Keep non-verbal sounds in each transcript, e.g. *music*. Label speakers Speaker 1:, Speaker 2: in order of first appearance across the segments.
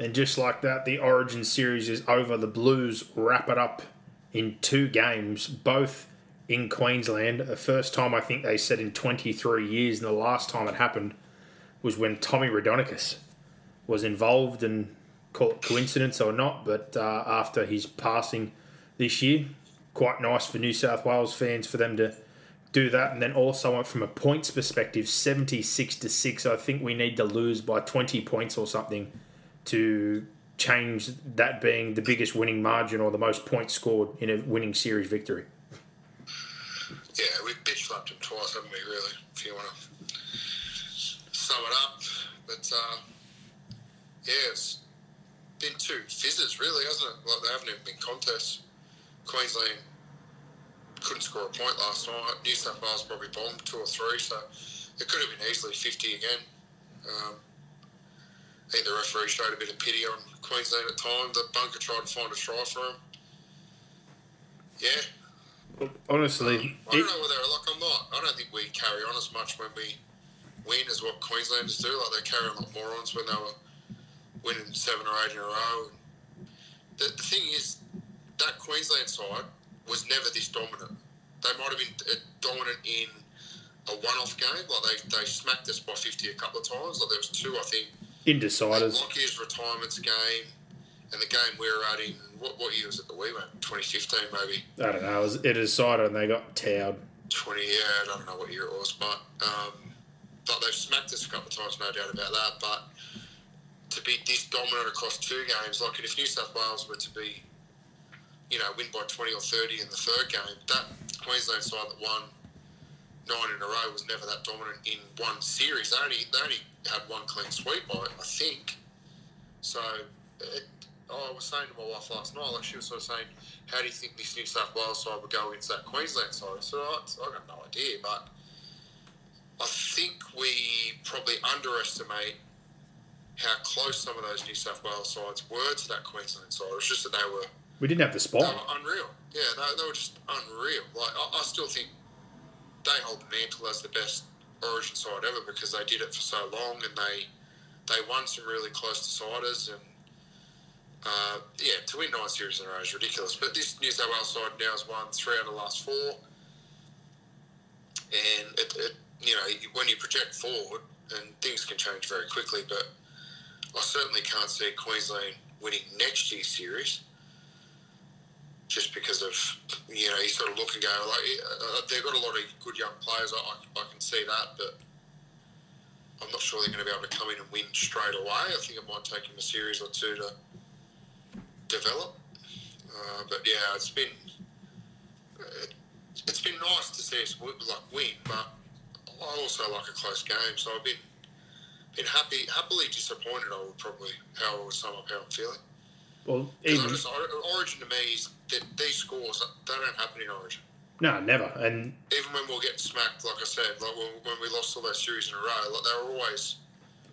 Speaker 1: And just like that, the Origin series is over. The Blues wrap it up in two games, both in Queensland. The first time I think they said in 23 years, and the last time it happened was when Tommy Raudonikis was involved, and call it coincidence or not, but uh, after his passing this year, quite nice for New South Wales fans for them to do that. And then also from a points perspective, 76 to 6. I think we need to lose by 20 points or something to change that being the biggest winning margin or the most points scored in a winning series victory.
Speaker 2: Yeah, we've bitch slapped him twice, haven't we, really, if you want to sum it up. But, uh, yeah, it's been two fizzes, really, hasn't it? Like, they haven't even been contests. Queensland couldn't score a point last night. New South Wales probably bombed two or three, so it could have been easily 50 again. Um, I think the referee showed a bit of pity on Queensland at times. The bunker tried to find a try for him. Yeah.
Speaker 1: Honestly,
Speaker 2: I don't know whether, like, I'm not, I don't think we carry on as much when we win as what Queenslanders do. Like, they carry on like morons when they were winning seven or eight in a row. The, the thing is, that Queensland side was never this dominant. They might have been uh, dominant in a one-off game, like they, they smacked us by 50 a couple of times. Like there was two, I think,
Speaker 1: in deciders.
Speaker 2: Lockyer's retirement's game and the game we were at in what, what year was it that we went? 2015 maybe.
Speaker 1: I don't know. It was a decider and they got towed.
Speaker 2: 20 yeah, I don't know what year it was, but um, but they've smacked us a couple of times, no doubt about that. But to be this dominant across two games, like if New South Wales were to be, you know, win by 20 or 30 in the third game, that Queensland side that won nine in a row was never that dominant in one series. They only they only had one clean sweep by it, I think. So it, oh, I was saying to my wife last night, like she was sort of saying, "How do you think this New South Wales side would go against that Queensland side?" I said, oh, "I got no idea, but I think we probably underestimate." How close some of those New South Wales sides were to that Queensland side. It was just that they were
Speaker 1: we didn't have the
Speaker 2: they
Speaker 1: spot.
Speaker 2: were unreal. Yeah, they, they were just unreal. Like I, I still think they hold the mantle as the best Origin side ever because they did it for so long and they they won some really close deciders and uh, yeah, to win nine series in a row is ridiculous. But this New South Wales side now has won three out of the last four, and it, it you know when you project forward and things can change very quickly, but I certainly can't see Queensland winning next year's series just because of you know you sort of look and go like uh, they've got a lot of good young players. I, I can see that, but I'm not sure they're going to be able to come in and win straight away. I think it might take them a series or two to develop. Uh, but yeah, it's been it, it's been nice to see us w- like win, but I also like a close game. So I've been been happy, happily disappointed. I would probably how I would sum up how I'm feeling.
Speaker 1: Well, even
Speaker 2: just, Origin to me is that these scores they don't happen in Origin.
Speaker 1: no, never. And
Speaker 2: Even when we're getting smacked, like I said, like when, when we lost all those series in a row, like they were always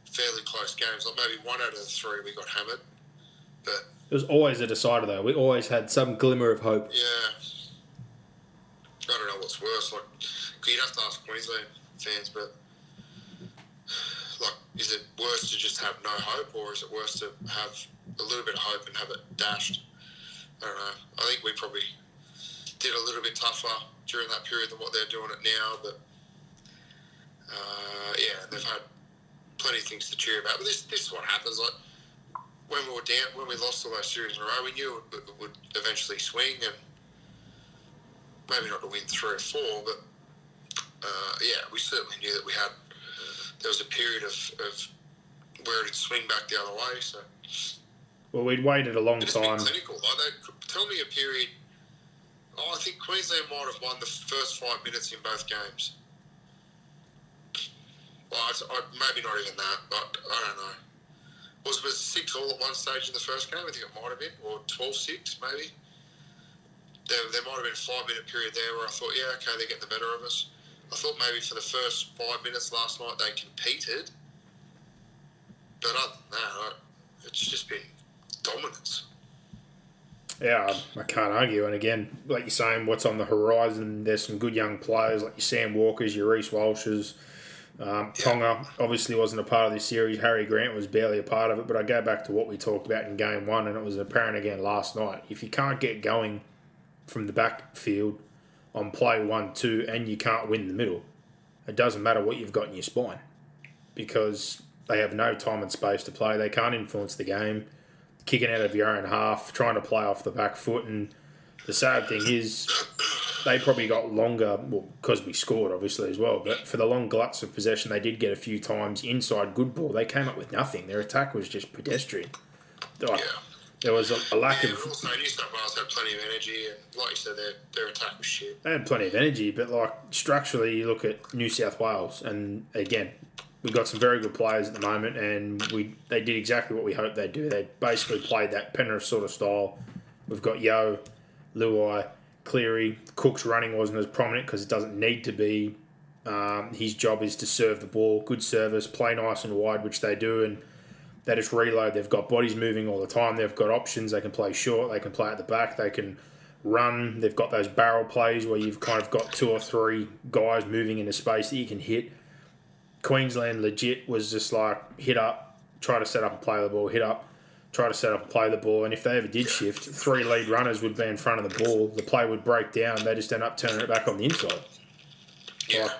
Speaker 2: fairly close games. Like maybe one out of the three we got hammered, but
Speaker 1: it was always a decider though. We always had some glimmer of hope.
Speaker 2: yeah, I don't know what's worse. Like you'd have to ask Queensland fans, but like, is it worse to just have no hope, or is it worse to have a little bit of hope and have it dashed? I don't know. I think we probably did a little bit tougher during that period than what they're doing it now, but uh, yeah, they've had plenty of things to cheer about. But this, this is what happens. Like when we were down, when we lost all those series in a row, we knew it would, it would eventually swing, and maybe not to win three or four, but uh, yeah, we certainly knew that we had. There was a period of, of where it'd swing back the other way. So
Speaker 1: Well, we'd waited a long
Speaker 2: it's
Speaker 1: time.
Speaker 2: clinical. Tell me a period. Oh, I think Queensland might have won the first five minutes in both games. Well, I, I, maybe not even that, but I don't know. Was it six all at one stage in the first game? I think it might have been, or 12-6 maybe. There, there might have been a five-minute period there where I thought, yeah, okay, they're getting the better of us. I thought maybe for the first five minutes last night they competed, but other than that, it's just been dominance.
Speaker 1: Yeah, I can't argue. And again, like you're saying, what's on the horizon? There's some good young players like your Sam Walkers, your Reece Walshes. Um, Ponga obviously wasn't a part of this series. Harry Grant was barely a part of it. But I go back to what we talked about in game one, and it was apparent again last night. If you can't get going from the backfield on play one, two, and you can't win the middle, it doesn't matter what you've got in your spine because they have no time and space to play. They can't influence the game kicking out of your own half, trying to play off the back foot. And the sad thing is, they probably got longer, well, because we scored, obviously, as well. But for the long gluts of possession, they did get a few times inside good ball. They came up with nothing. Their attack was just pedestrian. Like,
Speaker 2: Yeah.
Speaker 1: There was a, a lack
Speaker 2: Yeah,
Speaker 1: of.
Speaker 2: also New South Wales had plenty of energy, and like you said, their, their attack was shit.
Speaker 1: They had plenty of energy, but like structurally, you look at New South Wales, and again, we've got some very good players at the moment, and we they did exactly what we hoped they'd do. They basically played that Penrith sort of style. We've got Yeo, Luai, Cleary. Cook's running wasn't as prominent because it doesn't need to be. Um, his job is to serve the ball, good service, play nice and wide, which they do, and they just reload. They've got bodies moving all the time. They've got options. They can play short. They can play at the back. They can run. They've got those barrel plays where you've kind of got two or three guys moving into space that you can hit. Queensland legit was just like hit up, try to set up and play the ball, hit up, try to set up and play the ball. And if they ever did shift, three lead runners would be in front of the ball. The play would break down. They just end up turning it back on the inside.
Speaker 2: Yeah.
Speaker 1: Like,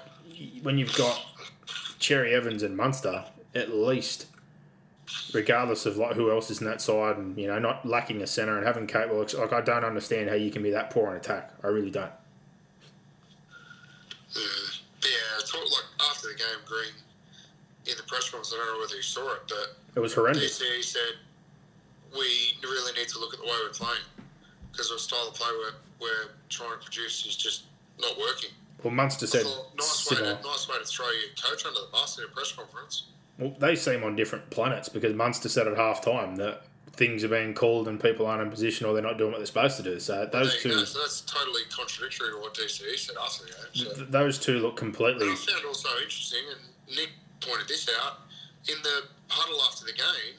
Speaker 1: when you've got Cherry Evans and Munster, at least, regardless of like who else is in that side, and you know, not lacking a centre and having Kate Wilkes, like I don't understand how you can be that poor in attack. I really don't.
Speaker 2: Mm. But yeah, it's all- like after the game, Green in the press conference, I don't know whether you saw it, but
Speaker 1: It was horrendous.
Speaker 2: DCE said we really need to look at the way we're playing because the style of play we're, we're trying to produce is just not working.
Speaker 1: Well, Munster said
Speaker 2: thought, nice way, to, nice way to throw your coach under the bus in a press conference.
Speaker 1: Well, they seem on different planets because Munster said at half time that things are being called and people aren't in position or they're not doing what they're supposed to do. So those
Speaker 2: you
Speaker 1: two,
Speaker 2: go. So that's totally contradictory to what DCE said after the game. So.
Speaker 1: th- those two look completely.
Speaker 2: And I found also interesting, and Nick pointed this out, in the huddle after the game,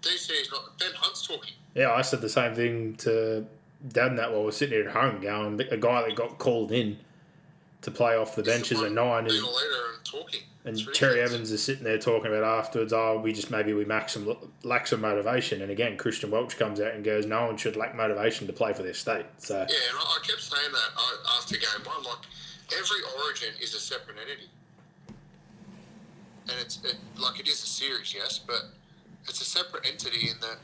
Speaker 2: DC is not, Ben Hunt's talking.
Speaker 1: Yeah, I said the same thing to Dad that while we're sitting here at home, going a guy that got called in to play off the bench
Speaker 2: He's the
Speaker 1: a nine,
Speaker 2: Being
Speaker 1: and,
Speaker 2: a leader and talking.
Speaker 1: And
Speaker 2: ridiculous.
Speaker 1: Evans is sitting there talking about afterwards. Oh, we just maybe we lack some lack some motivation. And again, Christian Welch comes out and goes, no one should lack motivation to play for their state. So
Speaker 2: Yeah, and I, kept saying that uh, after game one. Like, every origin is a separate entity. And it's it, like it is a series, yes, but it's a separate entity in that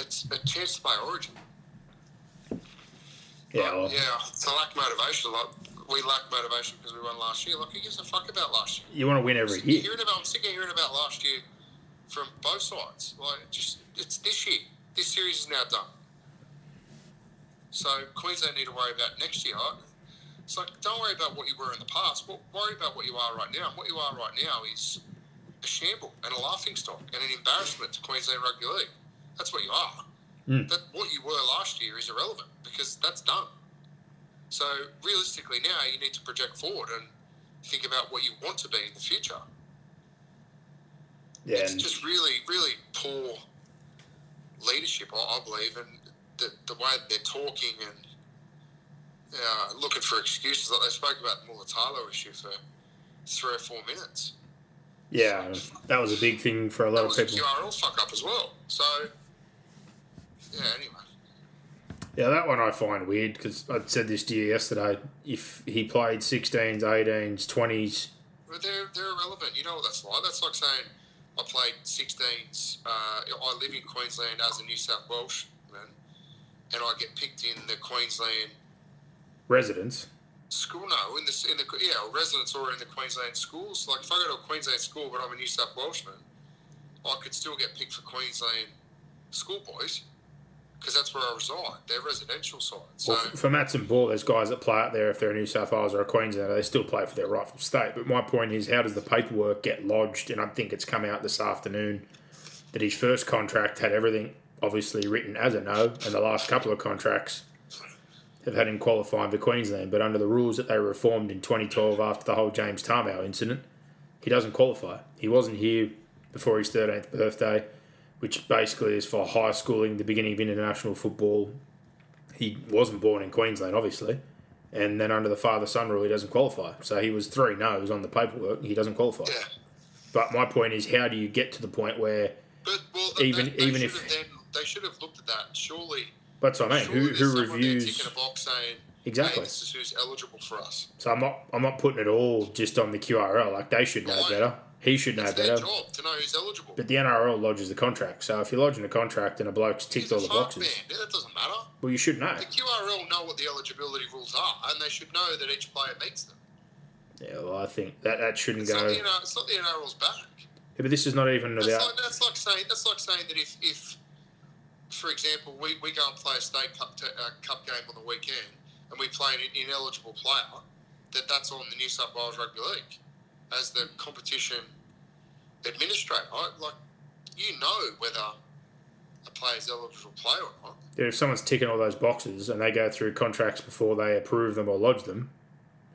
Speaker 2: it's a chance to play origin.
Speaker 1: yeah,
Speaker 2: Like,
Speaker 1: well,
Speaker 2: yeah, to lack motivation, like we lack motivation because we won last year. Like, who gives a fuck about last year?
Speaker 1: you want to win every year.
Speaker 2: Hearing about, I'm sick of hearing about last year from both sides. Like, just it's this year. This series is now done. So Queensland need to worry about next year. Right? It's like don't worry about what you were in the past. Worry about what you are right now. And what you are right now is a shamble and a laughing stock and an embarrassment to Queensland Rugby League. That's what you are.
Speaker 1: Mm.
Speaker 2: That what you were last year is irrelevant because that's done. So realistically, now you need to project forward and think about what you want to be in the future.
Speaker 1: Yeah,
Speaker 2: It's just really, really poor leadership, I, believe, and the, the way they're talking and uh, looking for excuses. Like they spoke about the Mulitalo issue for three or four minutes.
Speaker 1: yeah, that was a big thing for a lot of people.
Speaker 2: QRL fuck up as well. So, yeah, anyway.
Speaker 1: Yeah, that one I find weird because I said this to you yesterday. If he played 16s, 18s, 20s,
Speaker 2: But they're, they're irrelevant. You know what that's like? That's like saying, I played 16s. Uh, I live in Queensland as a New South Welshman, and I get picked in the Queensland
Speaker 1: Residents.
Speaker 2: school. No, in the in the yeah residents or in the Queensland schools. Like if I go to a Queensland school, but I'm a New South Welshman, I could still get picked for Queensland schoolboys because that's where I reside. They're residential side. So
Speaker 1: Well, for Mats and Ball, there's guys that play out there if they're a New South Wales or a Queenslander, they still play for their rightful state. But my point is, how does the paperwork get lodged? And I think it's come out this afternoon that his first contract had everything obviously written as a no, and the last couple of contracts have had him qualifying for Queensland. But under the rules that they reformed in 2012 after the whole James Tamou incident, he doesn't qualify. He wasn't here before his 13th birthday, which basically is for high schooling, the beginning of international football. He wasn't born in Queensland, obviously. And then under the father son rule, he doesn't qualify. So he was three no's on the paperwork. He doesn't qualify.
Speaker 2: yeah.
Speaker 1: But my point is, how do you get to the point where
Speaker 2: But well,
Speaker 1: Even-
Speaker 2: they, they
Speaker 1: even if-
Speaker 2: then, they should have looked at that. Surely,
Speaker 1: that's what I mean. Who, who reviews?
Speaker 2: saying,
Speaker 1: Exactly.
Speaker 2: "Hey, this is who's eligible for us."
Speaker 1: So I'm not I'm not putting it all just on the QRL. Like they should know better. He should know
Speaker 2: It's their
Speaker 1: better.
Speaker 2: job to know who's eligible.
Speaker 1: But the NRL lodges the contract. So if you're lodging a contract and a bloke's ticked all the boxes,
Speaker 2: that doesn't matter.
Speaker 1: well, you should know.
Speaker 2: The QRL know what the eligibility rules are, and they should know that each player meets them.
Speaker 1: Yeah, well, I think that that shouldn't
Speaker 2: It's
Speaker 1: go.
Speaker 2: not, know, it's not the NRL's back.
Speaker 1: Yeah, but this is not even
Speaker 2: That's
Speaker 1: about.
Speaker 2: like, that's like saying that's like saying that if, if for example, we, we go and play a state cup t- uh, cup game on the weekend, and we play an ineligible player, that that's on the New South Wales Rugby League as the competition administrator. I, like you know whether a player's eligible to play or not.
Speaker 1: Yeah, if someone's ticking all those boxes and they go through contracts before they approve them or lodge them,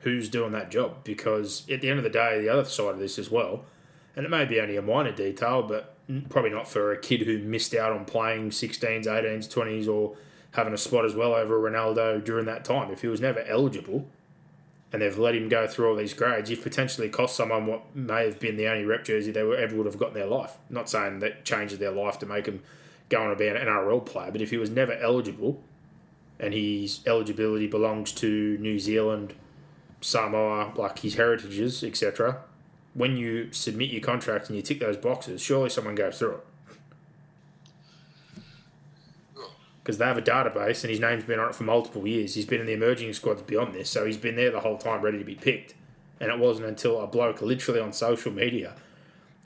Speaker 1: who's doing that job? Because at the end of the day, the other side of this as well, and it may be only a minor detail, but probably not for a kid who missed out on playing 16s, 18s, 20s, or having a spot as well over Ronaldo during that time. If he was never eligible and they've let him go through all these grades, you've potentially cost someone what may have been the only rep jersey they ever would have got in their life. not saying that changes their life to make him go on to be an NRL player, but if he was never eligible and his eligibility belongs to New Zealand, Samoa, like his heritages, etc., when you submit your contract and you tick those boxes, surely someone goes through it.
Speaker 2: Oh,
Speaker 1: Because they have a database and his name's been on it for multiple years. He's been in the emerging squads beyond this, so he's been there the whole time ready to be picked. And it wasn't until a bloke literally on social media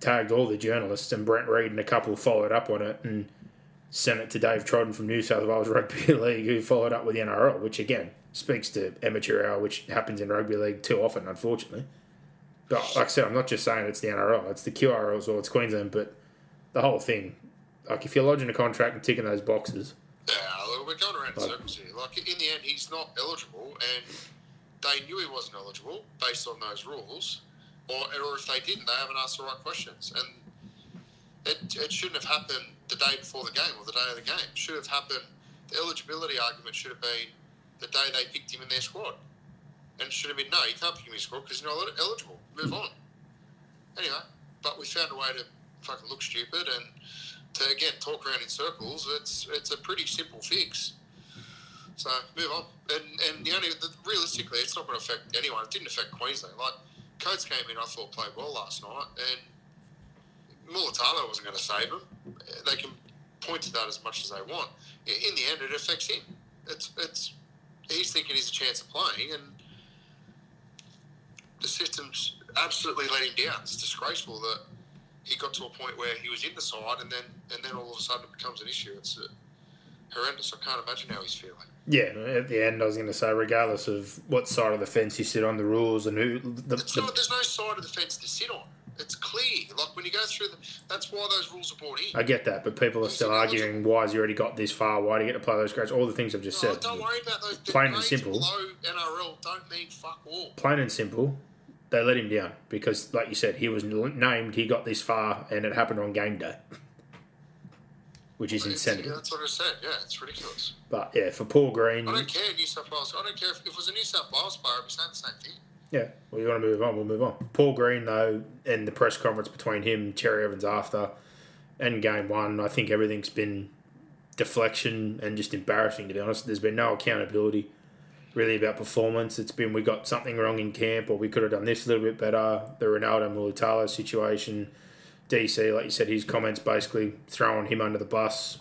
Speaker 1: tagged all the journalists and Brent Read and a couple followed up on it and sent it to Dave Trodden from New South Wales *laughs* Rugby League, who followed up with the NRL, which again speaks to amateur hour, which happens in rugby league too often, unfortunately. But like I said, I'm not just saying it's the NRL, it's the QRLs or it's Queensland, but the whole thing. Like if you're lodging a contract and ticking those boxes,
Speaker 2: yeah, look, we're going around in
Speaker 1: Like-
Speaker 2: circles here. Like in the end, he's not eligible, and they knew he wasn't eligible based on those rules, or or if they didn't, they haven't asked the right questions, and it, it shouldn't have happened the day before the game or the day of the game. It should have happened. The eligibility argument should have been the day they picked him in their squad, and it should have been no, you can't pick him in your squad because you're not eligible. Move on. Anyway, but we found a way to fucking look stupid and to again talk around in circles. It's it's a pretty simple fix. So move on. And and the only the, realistically, it's not going to affect anyone. It didn't affect Queensland. Like Coates came in, I thought played well last night, and Mulitalo wasn't going to save him. They can point to that as much as they want. In the end, it affects him. It's it's he's thinking he's a chance of playing, and the system's absolutely let him down. It's disgraceful that he got to a point where he was in the side, and then and then all of a sudden it becomes an issue. It's uh, horrendous. I can't imagine how he's feeling.
Speaker 1: yeah, at the end I was going to say, regardless of what side of the fence you sit on, the rules and who the, the
Speaker 2: not. There's no side of the fence to sit on. It's clear. Like when you go through the. That's why those rules are brought in.
Speaker 1: I get that, but people are still arguing why has he already got this far? Why do you get to play those grades? All the things I've just
Speaker 2: No,
Speaker 1: said.
Speaker 2: don't worry about those.
Speaker 1: Plain and simple.
Speaker 2: Below NRL don't mean fuck all.
Speaker 1: Plain and simple, they let him down because, like you said, he was named, he got this far, and it happened on game day, which is
Speaker 2: It's-
Speaker 1: insanity.
Speaker 2: Yeah, that's what I said. Yeah, it's ridiculous.
Speaker 1: But yeah, for Paul Green,
Speaker 2: I don't care New South Wales. I don't care if, if it was a New South Wales player. I'd be saying the same thing.
Speaker 1: Yeah, well, you want to move on, we'll move on. Paul Green, though, and the press conference between him, Cherry Evans after, and game one, I think everything's been deflection and just embarrassing, to be honest. There's been no accountability really about performance. It's been we got something wrong in camp or we could have done this a little bit better. The Ronaldo Mulitalo situation, DC, like you said, his comments basically throwing him under the bus.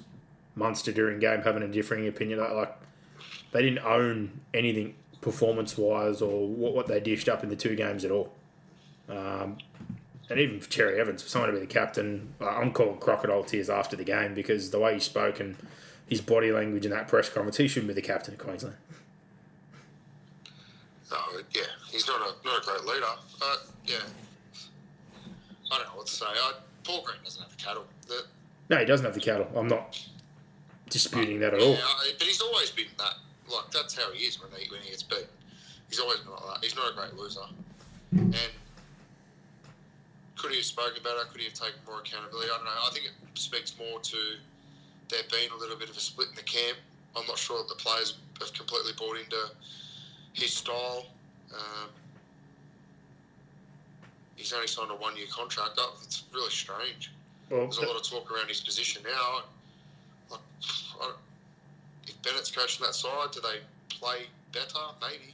Speaker 1: Munster during game having a differing opinion. Like they didn't own anything performance wise or what, what they dished up in the two games at all. Um, and even for Cherry Evans, for someone to be the captain, I'm calling crocodile tears after the game because the way he spoke and his body language in that press conference, he shouldn't be the captain of Queensland.
Speaker 2: Oh, yeah, he's not a not a great leader. But yeah, I don't know what to say. I, Paul Green doesn't have the cattle. The,
Speaker 1: no, he doesn't have the cattle. I'm not disputing that at all.
Speaker 2: Yeah, but he's always been that. Like that's how he is when he when he gets beat. He's always been like that. He's not a great loser. And could he have spoken better? Could he have taken more accountability? I don't know. I think it speaks more to there being a little bit of a split in the camp. I'm not sure that the players have completely bought into his style. Um, he's only signed a one-year contract. Oh, it's really strange. Well, There's a lot of talk around his position now. Like, if Bennett's coaching that side, do they play better? Maybe.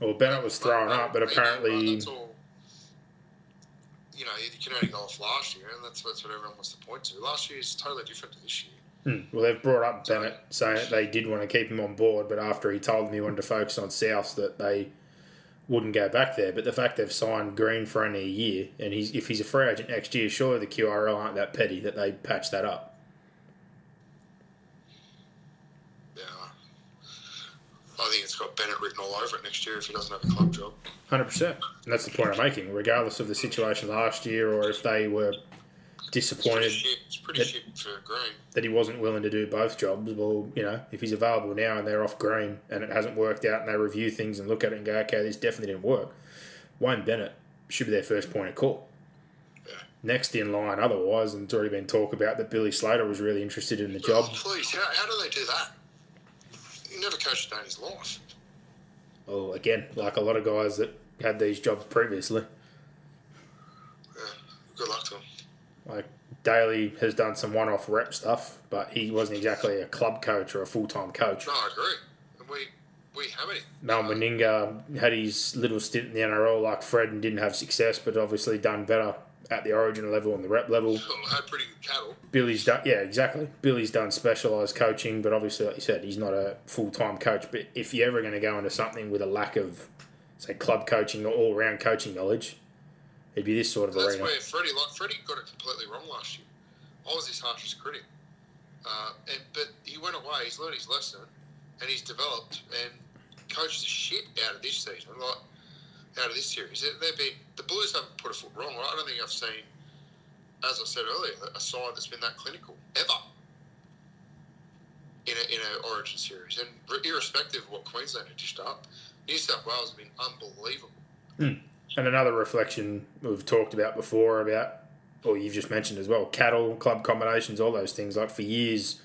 Speaker 1: Well, Bennett was thrown up, but apparently.
Speaker 2: That's all, you know, you can only go off last year, and that's, that's what everyone wants to point to. Last year is totally different to this year.
Speaker 1: Hmm. Well, they've brought up Bennett saying that they did want to keep him on board, but after he told them he wanted to focus on South, that they wouldn't go back there. But the fact they've signed Green for only a year, and he's if he's a free agent next year, surely the QRL aren't that petty that they patch that up.
Speaker 2: Yeah, I think it's got Bennett written all over it next year if he doesn't have a club job.
Speaker 1: Hundred percent, and that's the point I'm making. Regardless of the situation last year, or if they were disappointed.
Speaker 2: It's pretty, it's pretty that, for Green.
Speaker 1: That he wasn't willing to do both jobs. Well, you know, if he's available now and they're off Green and it hasn't worked out and they review things and look at it and go, okay, this definitely didn't work, Wayne Bennett should be their first point of call. Yeah. Next in line, otherwise, and it's already been talk about that Billy Slater was really interested in the job.
Speaker 2: Oh, please, how, how do they do that? He never coached a day in his life.
Speaker 1: Well, again, like a lot of guys that had these jobs previously.
Speaker 2: Yeah, good luck to him.
Speaker 1: Like Daley has done some one-off rep stuff, but he wasn't exactly a club coach or a full-time coach.
Speaker 2: No, I agree. And we we have it.
Speaker 1: Mal Meninga had his little stint in the NRL like Fred and didn't have success, but obviously done better at the origin level and the rep level.
Speaker 2: Had pretty good cattle.
Speaker 1: Billy's done, yeah, exactly. Billy's done specialised coaching, but obviously, like you said, he's not a full time coach. But if you're ever going to go into something with a lack of, say, club coaching or all round coaching knowledge, it'd be this sort of
Speaker 2: That's
Speaker 1: arena.
Speaker 2: where Freddie, like Freddie, got it completely wrong last year. I was his harshest critic, uh, and but he went away. He's learned his lesson, and he's developed and coached the shit out of this season, like out of this series. They've been the Blues haven't put a foot wrong. Right? I don't think I've seen, as I said earlier, a side that's been that clinical ever in a, in an Origin series, and irrespective of what Queensland had dished up, New South Wales has been unbelievable.
Speaker 1: Mm. And another reflection we've talked about before about, or you've just mentioned as well, cattle, club combinations, all those things. Like for years,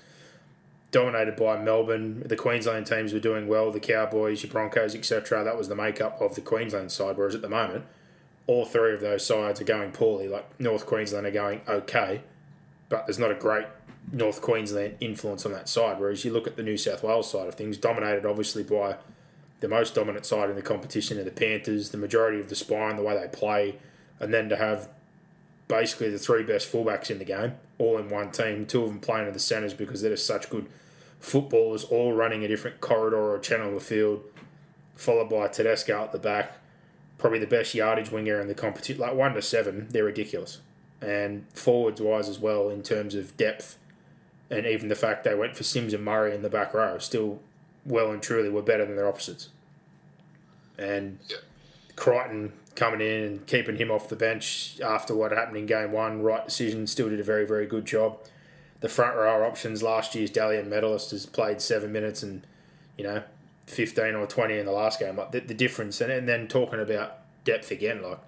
Speaker 1: dominated by Melbourne, the Queensland teams were doing well, the Cowboys, your Broncos, etc. That was the makeup of the Queensland side. Whereas at the moment, all three of those sides are going poorly. Like North Queensland are going okay, but there's not a great North Queensland influence on that side. Whereas you look at the New South Wales side of things, dominated obviously by the most dominant side in the competition are the Panthers, the majority of the spine, the way they play, and then to have basically the three best fullbacks in the game, all in one team, two of them playing in the centres because they're just such good footballers, all running a different corridor or channel of the field, followed by Tedesco at the back, probably the best yardage winger in the competition. Like one to seven, they're ridiculous. And forwards wise as well, in terms of depth, and even the fact they went for Sims and Murray in the back row, still well and truly were better than their opposites. And
Speaker 2: yeah.
Speaker 1: Crichton coming in and keeping him off the bench after what happened in game one, right decision, still did a very, very good job. The front row options, last year's Dally M medalist has played seven minutes and, you know, 15 or 20 in the last game. Like the, the difference, and, and then talking about depth again, like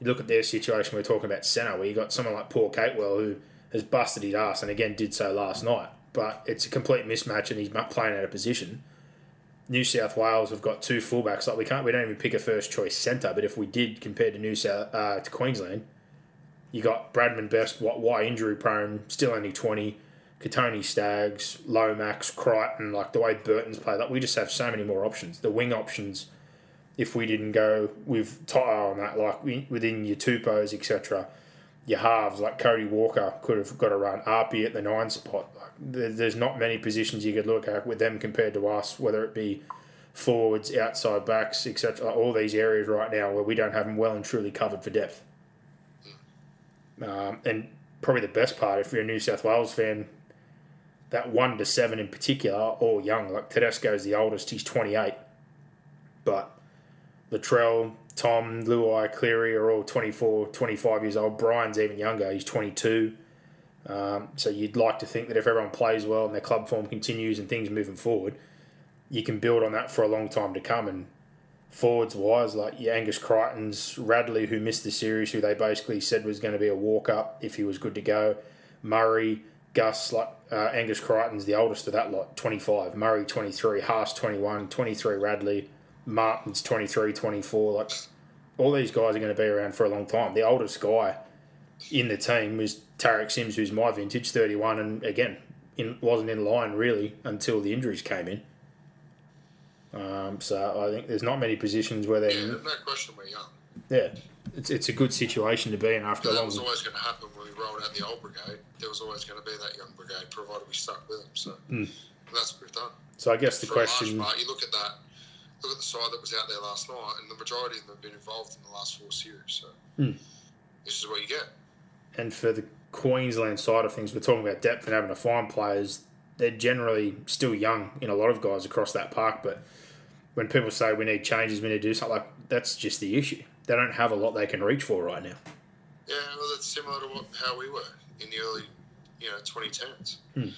Speaker 1: you look at their situation, we're talking about centre, where you got someone like Paul Capewell who has busted his ass and again did so last night but it's a complete mismatch and he's playing out of position. New South Wales have got two fullbacks. Like we can't, we don't even pick a first choice centre. But if we did, compared to New South uh, to Queensland, you got Bradman Best, why injury prone, still only twenty. Kotoni Staggs, Lomax, Crichton, like the way Burton's played, like we just have so many more options. The wing options, if we didn't go with Toto on that, like within your Tupous, etc., your halves like Cody Walker could have got a run. Api at the nine spot. Like, there's not many positions you could look at with them compared to us, whether it be forwards, outside backs, etc. Like all these areas right now where we don't have them well and truly covered for depth. Um, and probably the best part, if you're a New South Wales fan, that one to seven in particular, all young. Like Tedesco's the oldest; he's 28, but Latrell, Tom, Luai, Cleary are all 24, 25 years old. Brian's even younger; he's 22. Um, so you'd like to think that if everyone plays well and their club form continues and things moving forward, you can build on that for a long time to come. And forwards wise, like your Angus Crichton's, Radley, who missed the series, who they basically said was going to be a walk up if he was good to go. Murray, Gus, like uh, Angus Crichton's the oldest of that lot, 25. Murray, 23. Haas, 21. 23, Radley. Martin's 23, 24. Like, all these guys are going to be around for a long time. The oldest guy in the team was Tariq Sims, who's my vintage, 31, and again, in, wasn't in line really until the injuries came in. Um, so I think there's not many positions where they.
Speaker 2: Yeah, no question we're young.
Speaker 1: Yeah, it's, it's a good situation to be in after a
Speaker 2: That was always going to happen when we rolled out the old brigade. There was always going to be that young brigade, provided we stuck with them. So that's what we've done.
Speaker 1: So I guess the
Speaker 2: For
Speaker 1: question.
Speaker 2: part, you look at that, look at the side that was out there last night, and the majority of them have been involved in the last four series. So
Speaker 1: Hmm.
Speaker 2: this is what you get.
Speaker 1: And for the Queensland side of things, we're talking about depth and having to find players. They're generally still young in a lot of guys across that park, but when people say we need changes, we need to do something, like that's just the issue. They don't have a lot they can reach for right now.
Speaker 2: Yeah, well, that's similar to what, how we were in the early, you know, 2010s.
Speaker 1: Hmm.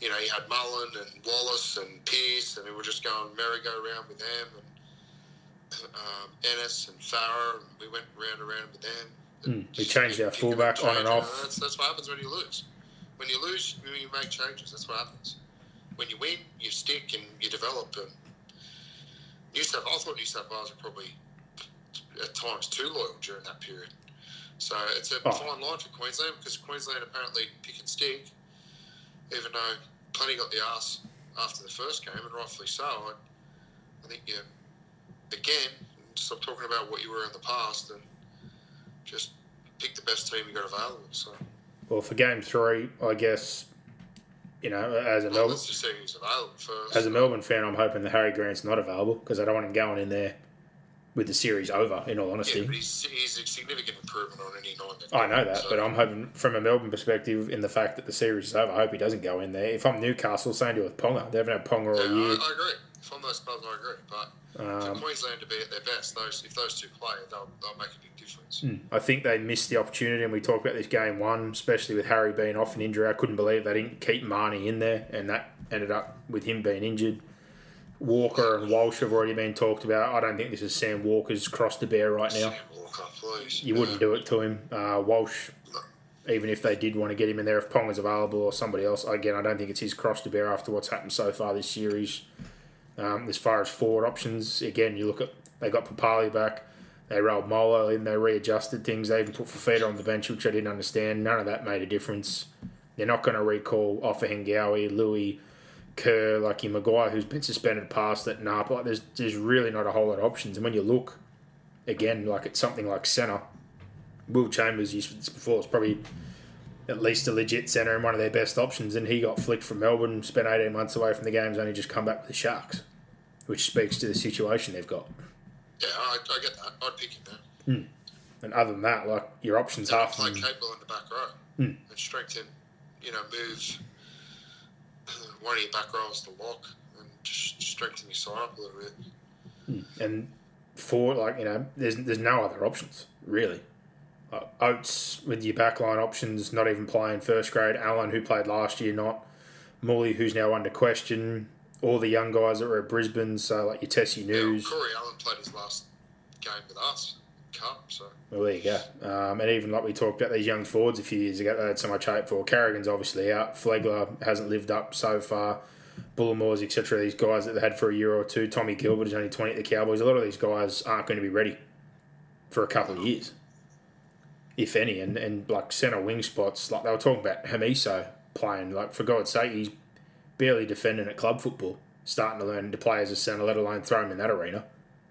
Speaker 2: You know, you had Mullen and Wallace and Pearce, and we were just going merry-go-round with them, and um, Ennis and Farah, and we went round and round with them.
Speaker 1: Hmm. We changed our
Speaker 2: You- you can
Speaker 1: fullback on and
Speaker 2: change, you know,
Speaker 1: off.
Speaker 2: That's, that's what happens when you lose. When you lose, you, you make changes. That's what happens. When you win, you stick and you develop. And New South, I thought New South Wales were probably at times too loyal during that period. So it's a
Speaker 1: Oh.
Speaker 2: fine line for Queensland because Queensland apparently pick and stick, even though plenty got the ass after the first game, and rightfully so. I, I think you, again, stop talking about what you were in the past and just pick the best team you got available. So
Speaker 1: Well, for game three, I guess, you know, as a
Speaker 2: well,
Speaker 1: Melbourne,
Speaker 2: let's just see who's available first.
Speaker 1: as a Melbourne fan, I'm hoping that Harry Grant's not available because I don't want him going in there with the series over. In all
Speaker 2: yeah,
Speaker 1: honesty,
Speaker 2: but he's, he's a significant improvement on any nine.
Speaker 1: I know that,
Speaker 2: So-
Speaker 1: but I'm hoping from a Melbourne perspective, in the fact that the series is over, I hope he doesn't go in there. If I'm Newcastle, same deal with Ponga. They haven't had Ponga all
Speaker 2: Yeah, I,
Speaker 1: year.
Speaker 2: I agree. From those clubs, I agree. But
Speaker 1: Um,
Speaker 2: for Queensland to be at their best, those if those two play, they'll, they'll make a big difference.
Speaker 1: I think they missed the opportunity, and we talked about this game one, especially with Harry being off an injury. I couldn't believe they didn't keep Marnie in there, and that ended up with him being injured. Walker and Walsh have already been talked about. I don't think this is Sam Walker's cross to bear right now.
Speaker 2: Walker.
Speaker 1: You wouldn't do it to him. Uh, Walsh, even if they did want to get him in there, if Ponga's available or somebody else, again, I don't think it's his cross to bear after what's happened so far this series. Um, as far as forward options, again, you look at they got Papalii back, they rolled Molo in, they readjusted things, they even put Fifita on the bench, which I didn't understand. None of that made a difference. They're not going to recall Offa Hengawi, Louis, Kerr, like your McGuire, who's been suspended past that. Nah, like there's there's really not a whole lot of options. And when you look again, like at something like centre, Will Chambers, used this before, is probably at least a legit centre and one of their best options. And he got flicked from Melbourne, spent 18 months away from the games, only just come back with the Sharks, which speaks to the situation they've got.
Speaker 2: Yeah, I, I get that. I'd pick him there.
Speaker 1: And other than that, like your options half
Speaker 2: play capable in the back row
Speaker 1: Hmm.
Speaker 2: and strengthen, you know, move one of your back rows to lock and just strengthen your side up a little bit.
Speaker 1: and for like you know, there's there's no other options really. Uh, Oates with your backline options, not even playing first grade. Allen, who played last year, not. Mully, who's now under question. All the young guys that were at Brisbane, so like your Tesi
Speaker 2: Yeah,
Speaker 1: Niu.
Speaker 2: Corey Allen played his last game with us, Cup, so
Speaker 1: Well, there you go. Um, and even like we talked about these young forwards a few years ago, they had so much hope for. Carrigan's obviously out. Flegler hasn't lived up so far. Bullimores, etc. These guys that they had for a year or two. Tommy Gilbert is only 20 at the Cowboys. A lot of these guys aren't going to be ready for a couple of years, if any. And, and like centre wing spots, like they were talking about Hamiso playing. Like, for God's sake, he's barely defending at club football, starting to learn to play as a centre, let alone throw him in that arena.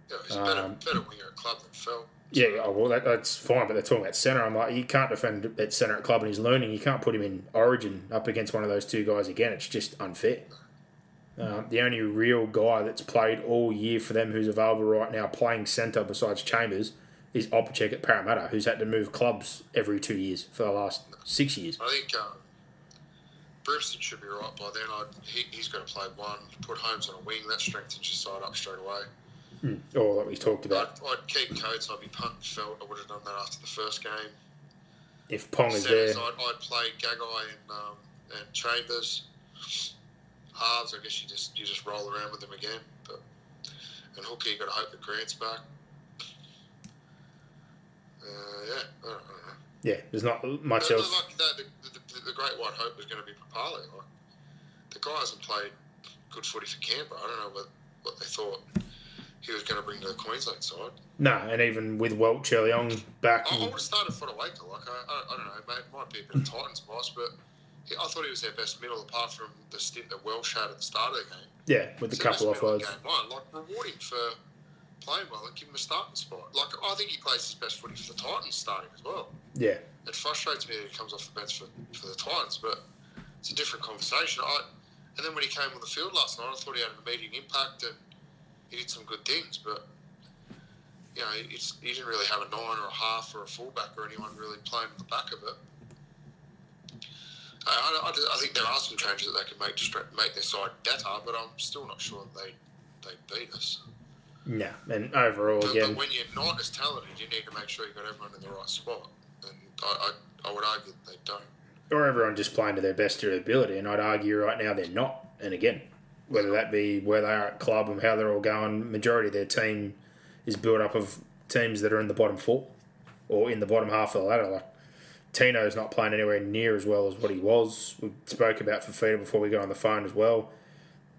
Speaker 2: yeah, he's a better,
Speaker 1: Um,
Speaker 2: better winger at club than Phil.
Speaker 1: Yeah, oh, well, that, that's fine, but they're talking about centre. I'm like, you can't defend at centre at club and he's learning. You can't put him in Origin up against one of those two guys again. It's just unfair. Um, the only real guy that's played all year for them who's available right now playing centre besides Chambers is Opacic at Parramatta, who's had to move clubs every two years for the last six years.
Speaker 2: I think um, Brimson should be right by then. He, he's going to play one, put Holmes on a wing. That strengthens your side up straight away.
Speaker 1: Or that we talked
Speaker 2: I'd,
Speaker 1: about,
Speaker 2: I'd keep Coates. I'd be and felt. I would have done that after the first game.
Speaker 1: if Pong is there,
Speaker 2: I'd, I'd play Gagai and, um, and Chambers. Halves, I guess you just you just roll around with them again. But and hooker, you got to hope that Grant's back. Uh, yeah, I don't, know.
Speaker 1: yeah, there's not much
Speaker 2: the-
Speaker 1: else.
Speaker 2: Like the, the, the, the great white hope was going to be Papalii. Like, the guy hasn't played good footy for Canberra. I don't know what, what they thought he was going to bring to the Queensland side.
Speaker 1: No, and even with Welch early on back,
Speaker 2: I, I would have started Fotuaika. Like I, I, I don't know, mate, might be a bit of Titans boss, but he, I thought he was their best middle apart from the stint that Welch had at the start of the game.
Speaker 1: yeah, with the couple offloads.
Speaker 2: Game one, like reward him for playing well and give him a starting spot. Like I think he plays his best footy for the Titans starting as well.
Speaker 1: Yeah,
Speaker 2: It frustrates me that he comes off the bench for, for the Titans, but it's a different conversation. I, and then when he came on the field last night, I thought he had an immediate impact and he did some good things, but you know, it's, he didn't really have a nine or a half or a fullback or anyone really playing the back of it. I, I, I think there are some changes that they can make to make their side better, but I'm still not sure they they beat us.
Speaker 1: no, and overall
Speaker 2: But,
Speaker 1: again,
Speaker 2: but when you're not as talented, you need to make sure you've got everyone in the right spot. And I, I, I would argue that they don't.
Speaker 1: or everyone just playing to their best of their ability, and I'd argue right now they're not. And again, whether that be where they are at club and how they're all going, majority of their team is built up of teams that are in the bottom four or in the bottom half of the ladder. Like Tino's not playing anywhere near as well as what he was. We spoke about Fifita before we got on the phone as well.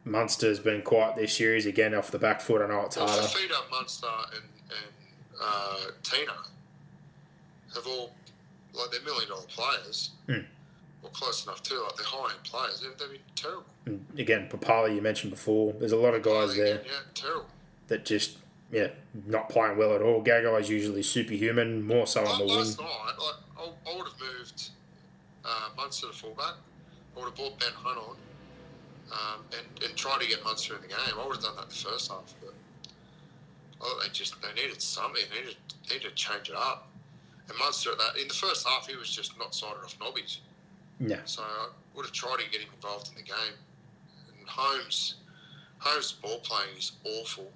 Speaker 1: Munster's been quiet this year. He's again off the back foot. I know it's
Speaker 2: Well,
Speaker 1: harder.
Speaker 2: Fifita, Munster, and, and uh, Tina have all, like, they're million dollar players.
Speaker 1: Hmm.
Speaker 2: Well, close enough too. Like, they're high end players. They've, they've been terrible.
Speaker 1: And again, Papalii, you mentioned before. There's a lot of guys there
Speaker 2: Yeah, terrible.
Speaker 1: that just, yeah, not playing well at all. Gagai's usually superhuman, more so on the wing.
Speaker 2: last night, like, I, I would have moved uh, Munster to fullback. I would have brought Ben Hunt on um, and, and tried to get Munster in the game. I would have done that the first half, but I thought they just they needed something. They needed, needed to change it up. And Munster at that in the first half, he was just not sided off nobbies.
Speaker 1: No.
Speaker 2: So I would have tried to get him involved in the game. And Holmes, Holmes' ball playing is awful.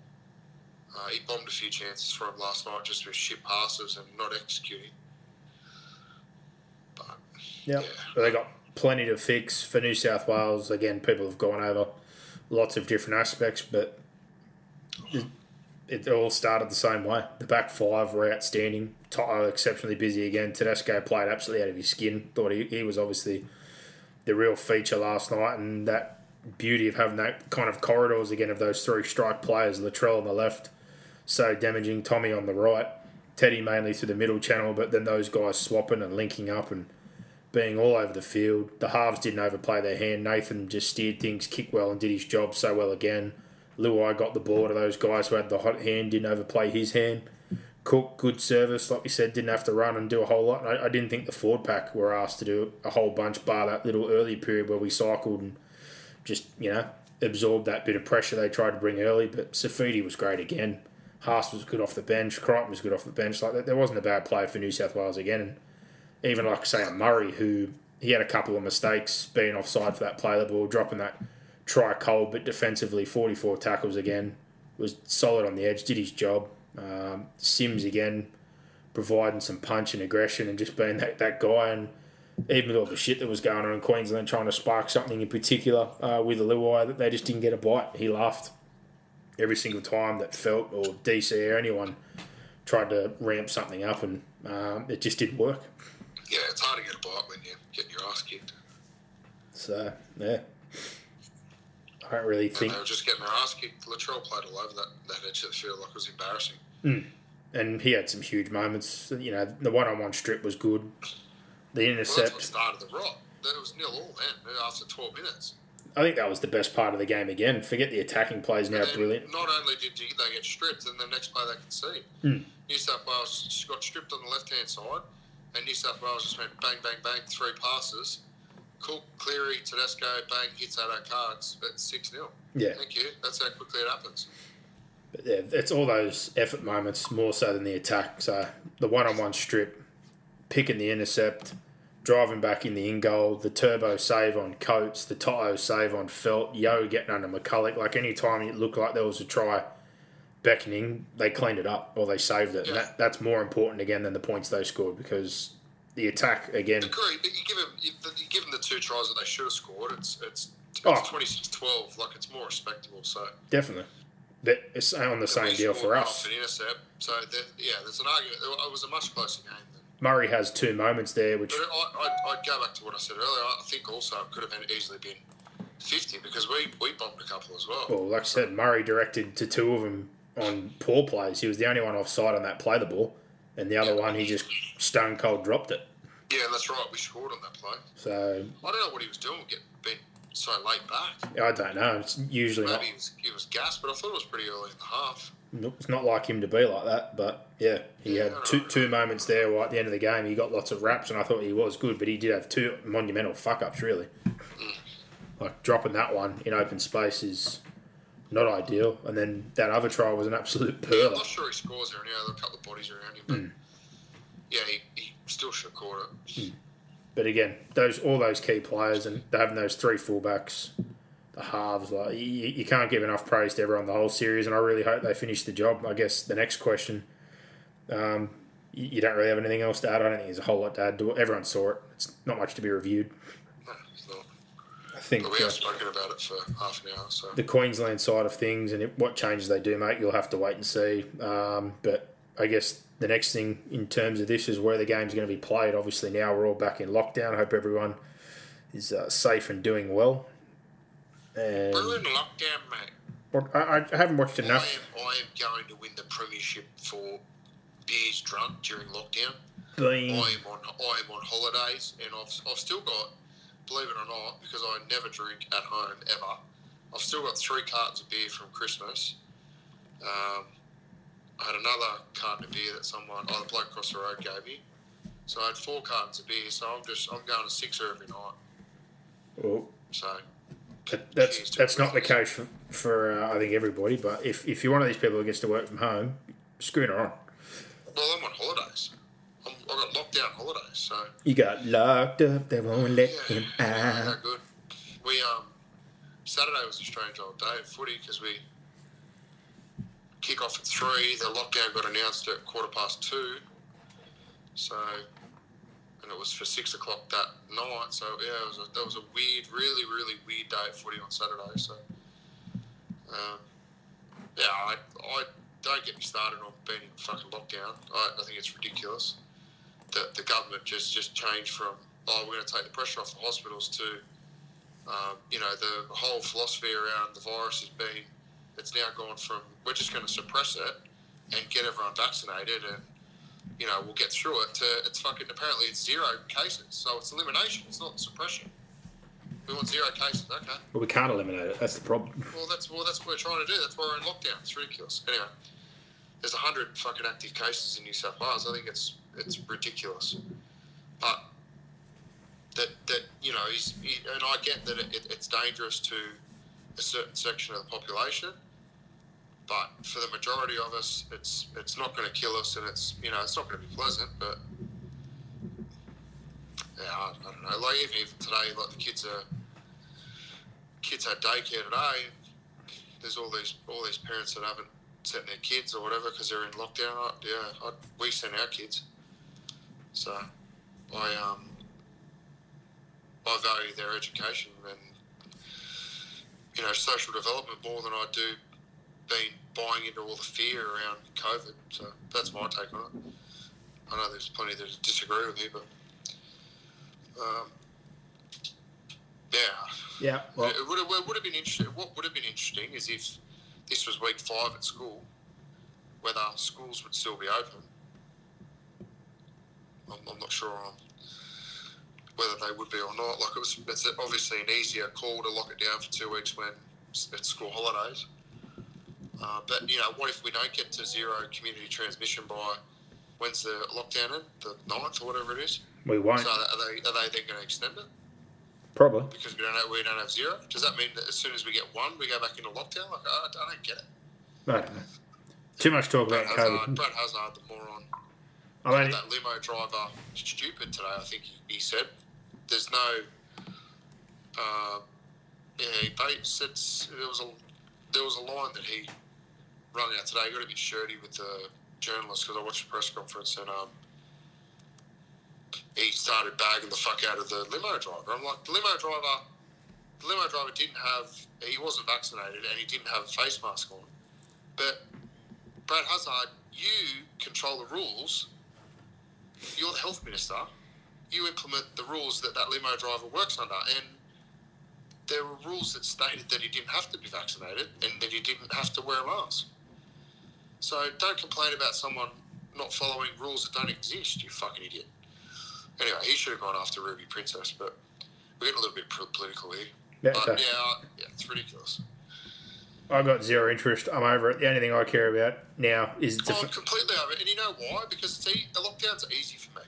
Speaker 2: Uh, he bombed a few chances for him last night just with shit passes and not executing. But
Speaker 1: Yeah.
Speaker 2: Yeah.
Speaker 1: But they got plenty to fix for New South Wales. Again, people have gone over lots of different aspects, but it, it all started the same way. The back five were outstanding. Toto uh, exceptionally busy again. Tedesco played absolutely out of his skin. Thought he, he was obviously the real feature last night, and that beauty of having that kind of corridors again of those three strike players, Latrell on the left, so damaging. Tommy on the right, Teddy mainly through the middle channel, but then those guys swapping and linking up and being all over the field. The halves didn't overplay their hand. Nathan just steered things, kicked well, and did his job so well again. Luai got the ball to those guys who had the hot hand, didn't overplay his hand. Cook, good service, like we said, didn't have to run and do a whole lot. I, I didn't think the Ford pack were asked to do a whole bunch, bar that little early period where we cycled and just, you know, absorbed that bit of pressure they tried to bring early. But Saifiti was great again. Haas was good off the bench. Crichton was good off the bench. Like there wasn't a bad play for New South Wales again. And even like say a Murray who he had a couple of mistakes being offside for that play the ball, dropping that try cold, but defensively forty four tackles again was solid on the edge, did his job. Um, Sims again providing some punch and aggression and just being that, that guy and even with all the shit that was going on in Queensland trying to spark something in particular uh, with the Luai that they just didn't get a bite. He laughed every single time that Feldt or DC or anyone tried to ramp something up and um, it just didn't work.
Speaker 2: yeah, it's hard to get a bite when you're getting your ass kicked.
Speaker 1: So yeah, I don't really
Speaker 2: And
Speaker 1: think.
Speaker 2: they were just getting their ass kicked. Latrell played all over that, that edge of the field like it was embarrassing.
Speaker 1: And he had some huge moments. You know, the one-on-one strip was good. The intercept
Speaker 2: Well, that's what
Speaker 1: intercept.
Speaker 2: started the rot. It was nil all then after 12 minutes.
Speaker 1: I think that was the best part of the game again. Forget the attacking plays now, brilliant.
Speaker 2: Not only did they get stripped, and the next play they concede.
Speaker 1: Hmm.
Speaker 2: New South Wales got stripped on the left hand side, and New South Wales just went bang, bang, bang, three passes. Cook, Cleary, Tedesco, bang, hits out our cards at 6 0.
Speaker 1: Yeah.
Speaker 2: Thank you. That's how quickly it happens.
Speaker 1: But yeah, it's all those effort moments more so than the attack. So the one-on-one strip, picking the intercept, driving back in the in goal, the turbo save on Coates, the To'o save on Feldt, Yeo getting under McCulloch. Like any time it looked like there was a try beckoning, they cleaned it up or they saved it.
Speaker 2: Yeah.
Speaker 1: that, that's more important again than the points they scored because the attack again.
Speaker 2: Agree, but you give them you, you give them the two tries that they should have scored. It's it's it's
Speaker 1: Oh.
Speaker 2: 26-12. Like it's more respectable. So
Speaker 1: Definitely. But it's on the same deal for us.
Speaker 2: So yeah, there's an argument. It was a much closer game. Than,
Speaker 1: Murray has two moments there, which
Speaker 2: but I, I, I'd go back to what I said earlier. I think also it could have been easily been 50 because we, we bombed a couple as well.
Speaker 1: Well, like I said, Murray directed to two of them on poor plays. He was the only one offside on that play the ball, and the other one he just stone cold dropped it.
Speaker 2: Yeah, that's right. We scored on that play.
Speaker 1: So
Speaker 2: I don't know what he was doing, get being so I late back.
Speaker 1: I don't know. It's usually not.
Speaker 2: Maybe he was, he was gassed, but I thought it was pretty early in the half.
Speaker 1: nope, It's not like him to be like that. But yeah, he
Speaker 2: Yeah,
Speaker 1: had two two moments there. Right at the end of the game, he got lots of raps, and I thought he was good, but he did have two monumental fuck ups. Really, like dropping that one in open space is not ideal, and then that other try was an absolute
Speaker 2: pearl.
Speaker 1: I'm
Speaker 2: not sure he scores there. Yeah, there are a couple of bodies around him, but
Speaker 1: Hmm.
Speaker 2: yeah, he, he still should have caught it.
Speaker 1: But again, those all those key players and having those three fullbacks, the halves, like you, you can't give enough praise to everyone the whole series. And I really hope they finish the job. I guess the next question, um, you, you don't really have anything else to add. I don't think there's a whole lot to add to it. Everyone saw it. It's not much to be reviewed.
Speaker 2: No.
Speaker 1: I think
Speaker 2: But we
Speaker 1: uh,
Speaker 2: have spoken about it for half an hour, so
Speaker 1: the Queensland side of things and it, what changes they do make, you'll have to wait and see. Um, but I guess the next thing in terms of this is where the game's going to be played. Obviously, now we're all back in lockdown. I hope everyone is uh, safe and doing well. And
Speaker 2: we're in lockdown, mate.
Speaker 1: Well, I, I haven't watched enough.
Speaker 2: I am, I am going to win the premiership for beers drunk during lockdown.
Speaker 1: Being
Speaker 2: I am on I am on holidays, and I've, I've still got, believe it or not, because I never drink at home ever. I've still got three cartons of beer from Christmas. Um, I had another carton of beer that someone, oh, the bloke across the road gave me. So I had four cartons of beer. So I'm just I'm going to sixer every night.
Speaker 1: well,
Speaker 2: So
Speaker 1: that, that's that's not the case for, for uh, I think everybody. But if, if you're one of these people who gets to work from home, schooner on.
Speaker 2: well, I'm on holidays. I'm, I got lockdown holidays. So
Speaker 1: You got locked up. They won't let
Speaker 2: Yeah,
Speaker 1: him out.
Speaker 2: good. We um Saturday was a strange old day of footy because we kick off at three. The lockdown got announced at quarter past two. So, and it was for six o'clock that night. So yeah, it was a, that was a weird, really, really weird day of footy on Saturday. So, um, yeah, I, I don't get me started on being in fucking lockdown. I, I think it's ridiculous that the government just just changed from oh we're going to take the pressure off the hospitals to um, you know the whole philosophy around the virus has been it's now gone from we're just going to suppress it and get everyone vaccinated and you know we'll get through it to it's fucking apparently it's zero cases so it's elimination it's not suppression we want zero cases okay
Speaker 1: But we can't eliminate it. That's the problem.
Speaker 2: well, that's well, that's what we're trying to do. That's why we're in lockdown. It's ridiculous. Anyway, there's hundred fucking active cases in New South Wales. I think it's it's ridiculous. But that that you know, he's, he, and I get that it, it, it's dangerous to a certain section of the population. But for the majority of us, it's it's not going to kill us, and it's you know it's not going to be pleasant. But yeah, I, I don't know. Like even, even today, like the kids are kids had daycare today. There's all these all these parents that haven't sent their kids or whatever because they're in lockdown. I, yeah, I, we sent our kids. So I um I value their education and you know social development more than I do being buying into all the fear around COVID. So that's my take on it. I know there's plenty that disagree with me, but um, yeah.
Speaker 1: Yeah. Well,
Speaker 2: it would have, it would have been interesting. What would have been interesting is if this was week five at school, whether schools would still be open. I'm, I'm not sure on. whether they would be or not. Like it was, it's obviously an easier call to lock it down for two weeks when it's school holidays. Uh, but you know, what if we don't get to zero community transmission by when's the lockdown in? The 9th or whatever it is.
Speaker 1: We won't.
Speaker 2: So are they are they then going to extend it
Speaker 1: Probably.
Speaker 2: because we don't have, we don't have zero? Does that mean that as soon as we get one, we go back into lockdown? Like I, I don't get it.
Speaker 1: I don't know. Too much talk about
Speaker 2: Hazzard,
Speaker 1: COVID.
Speaker 2: Brad Hazzard, the moron.
Speaker 1: I mean,
Speaker 2: that limo driver stupid today. I think he, he said there's no. Uh, yeah, he said there was a there was a line that he rung out today. He got a bit shirty with the journalist because I watched the press conference and um, he started bagging the fuck out of the limo driver. I'm like, the limo driver, the limo driver didn't have, he wasn't vaccinated and he didn't have a face mask on. But Brad Hazzard, you control the rules you're the health minister. You implement the rules that that limo driver works under, and there were rules that stated that he didn't have to be vaccinated and that he didn't have to wear a mask. So don't complain about someone not following rules that don't exist. You fucking idiot. Anyway, he should have gone after Ruby Princess, but we're getting a little bit political here.
Speaker 1: Yeah,
Speaker 2: but
Speaker 1: so-
Speaker 2: yeah, yeah, it's ridiculous.
Speaker 1: I've got zero interest. I'm over it. The only thing I care about now is
Speaker 2: Oh,
Speaker 1: f-
Speaker 2: completely over it. And you know why? Because see, the lockdowns are easy for me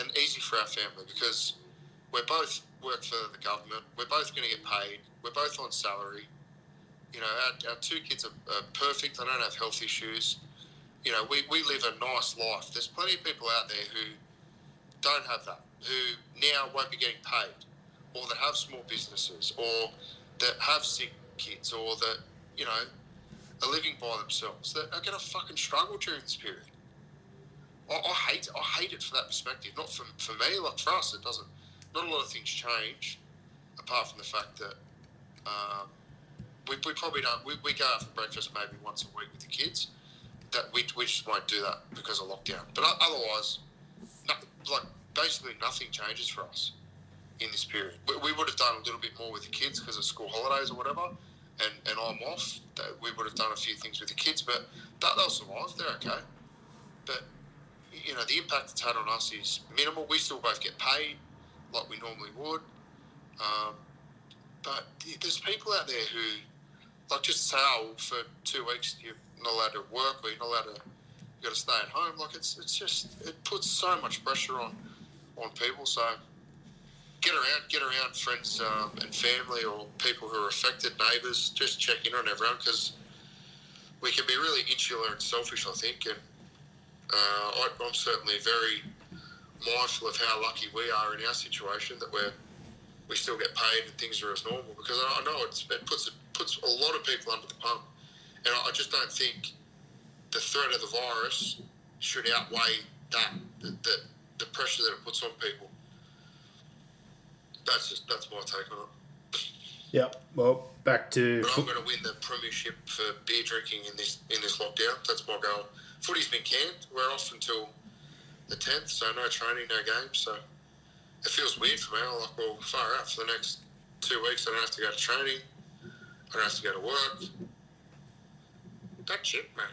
Speaker 2: and easy for our family because we're both work for the government. We're both going to get paid. We're both on salary. You know, our, our two kids are, are perfect. They don't have health issues. You know, we, we live a nice life. There's plenty of people out there who don't have that, who now won't be getting paid, or that have small businesses, or that have sick kids, or that, you know, are living by themselves that are going to fucking struggle during this period. I, I hate I hate it for that perspective. Not for, for me, like for us, it doesn't. Not a lot of things change, apart from the fact that um, we, we probably don't. We, we go out for breakfast maybe once a week with the kids. That we, we just won't do that because of lockdown. But otherwise, like basically nothing changes for us in this period. We, we would have done a little bit more with the kids because of school holidays or whatever, and, and I'm off. We would have done a few things with the kids, but that, they'll survive. They're okay. But you know, the impact it's had on us is minimal. We still both get paid like we normally would. Um, but there's people out there who, like, just oh, for two weeks you're not allowed to work or you're not allowed to, you got to stay at home. Like, it's it's just it puts so much pressure on on people. So get around, get around friends um, and family or people who are affected, neighbours. Just check in on everyone because we can be really insular and selfish. I think, and uh, I'm certainly very mindful of how lucky we are in our situation that we're we still get paid and things are as normal because I, know it puts it puts a lot of people under the pump, and I, just don't think the threat of the virus should outweigh that the, the, the pressure that it puts on people. That's just that's my take on it.
Speaker 1: Yep. Well, back to
Speaker 2: But I'm going to win the premiership for beer drinking in this in this lockdown. That's my goal. Footy's been canned. We're off until the 10th, so no training, no games. So it feels weird for me. I'm like, well, far out for the next two weeks. I don't have to go to training. I don't have to go to work. That's it, man.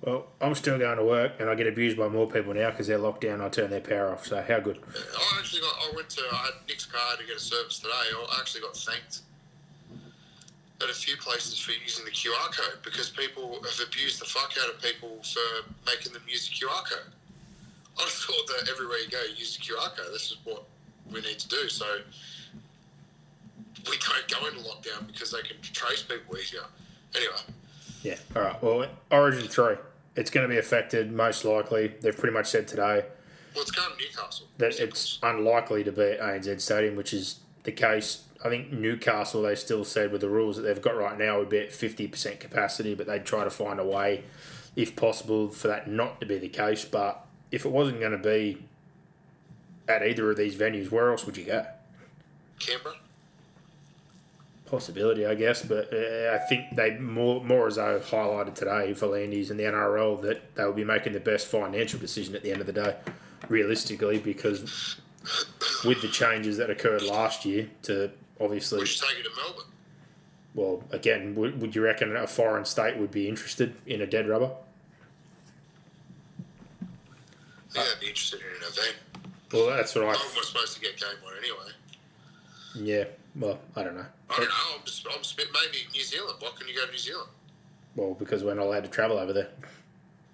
Speaker 1: well, I'm still going to work, and I get abused by more people now because they're locked down. I turn their power off. So how good?
Speaker 2: I actually got. I went to. I had Nick's car to get a service today. I actually got thanked at a few places for using the QR code because people have abused the fuck out of people for making them use the QR code. I just thought that everywhere you go, use the QR code. This is what we need to do. So we don't go into lockdown because they can trace people easier. Anyway,
Speaker 1: Yeah. All right. Well, Origin three. It's going to be affected most likely. They've pretty much said today
Speaker 2: well, it's going to Newcastle.
Speaker 1: that it's unlikely to be at ANZ Stadium, which is the case. I think Newcastle, they still said with the rules that they've got right now, would be at 50% capacity, but they'd try to find a way, if possible, for that not to be the case. But if it wasn't going to be at either of these venues, where else would you go?
Speaker 2: Canberra.
Speaker 1: Possibility, I guess, but uh, I think they more more as I highlighted today for Landys and the NRL that they will be making the best financial decision at the end of the day, realistically, because with the changes that occurred last year to obviously,
Speaker 2: We should take it to Melbourne.
Speaker 1: well, again, would, would you reckon a foreign state would be interested in a dead rubber?
Speaker 2: Yeah, I'd be interested in an event.
Speaker 1: Well, that's what I.
Speaker 2: Melbourne was supposed to get game one anyway.
Speaker 1: Yeah. Well, I don't know.
Speaker 2: I don't know. I'm just, I'm just, maybe New Zealand. Why can you go to New Zealand?
Speaker 1: Well, because we're not allowed to travel over there.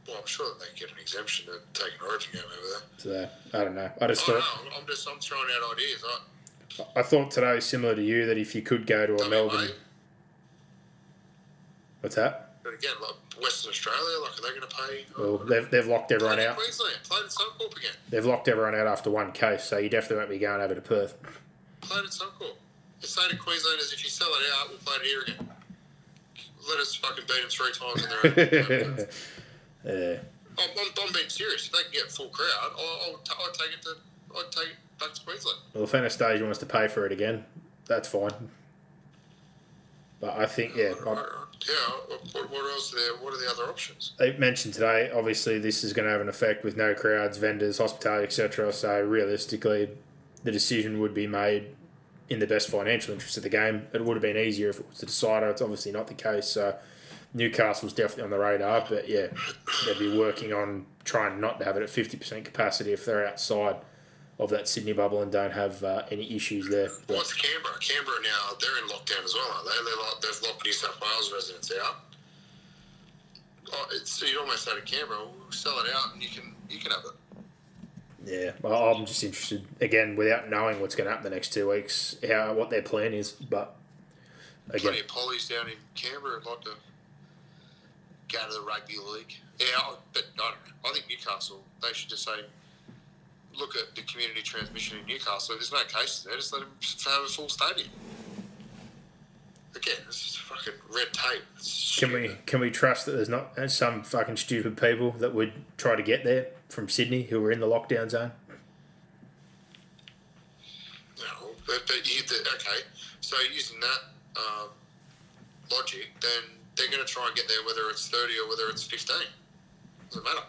Speaker 2: Well, I'm sure that they get an exemption to take an Origin game over there.
Speaker 1: So I don't know. I just
Speaker 2: I
Speaker 1: thought.
Speaker 2: Know. I'm just I'm throwing out ideas. I,
Speaker 1: I thought today, similar to you, that if you could go to a
Speaker 2: WA,
Speaker 1: Melbourne. What's that?
Speaker 2: But again, like Western Australia, like are they going to pay?
Speaker 1: Well, they've, they've locked everyone out.
Speaker 2: Queensland, played in Suncorp again.
Speaker 1: They've locked everyone out after one case, so you definitely won't be going over to Perth.
Speaker 2: Played in Suncorp. The state of Queensland is if you sell it out, we'll play it here again. Let us fucking beat them three times in their own. *laughs*
Speaker 1: Yeah.
Speaker 2: I'm, I'm, I'm being serious. If they can get full crowd, I'll, I'll, t- I'll take it to. I'd take it back to Queensland.
Speaker 1: Well, if Annastacia wants to pay for it again, that's fine. But I think, yeah,
Speaker 2: Right,
Speaker 1: I-
Speaker 2: right. Yeah. What, what else are there? What are the other options?
Speaker 1: they mentioned today, obviously, this is going to have an effect with no crowds, vendors, hospitality, etc. So realistically, the decision would be made in the best financial interest of the game. It would have been easier if it was the decider. It's obviously not the case. So Newcastle's definitely on the radar, but yeah, they'd be working on trying not to have it at 50% capacity if they're outside of that Sydney bubble and don't have uh, any issues there.
Speaker 2: What's Canberra? Canberra now they're in lockdown as well, aren't they? Like, they've locked New South Wales residents out. Oh, it's, so you'd almost say to Canberra, we'll sell it out and you can you can have it.
Speaker 1: Yeah, well, I'm just interested again without knowing what's going to happen the next two weeks, how what their plan is. But again,
Speaker 2: Plenty of pollies down in Canberra would like to go to the rugby league. Yeah, I- but I don't know. I think Newcastle they should just say, look at the community transmission in Newcastle. There's no cases there, just let them have a full stadium. Again, this is fucking red tape. It's
Speaker 1: can we can we trust that there's not some fucking stupid people that would try to get there from Sydney who are in the lockdown zone?
Speaker 2: No, but, but you, the, okay. So using that um, logic, then they're going to try and get there whether it's thirty or whether it's fifteen. Doesn't matter.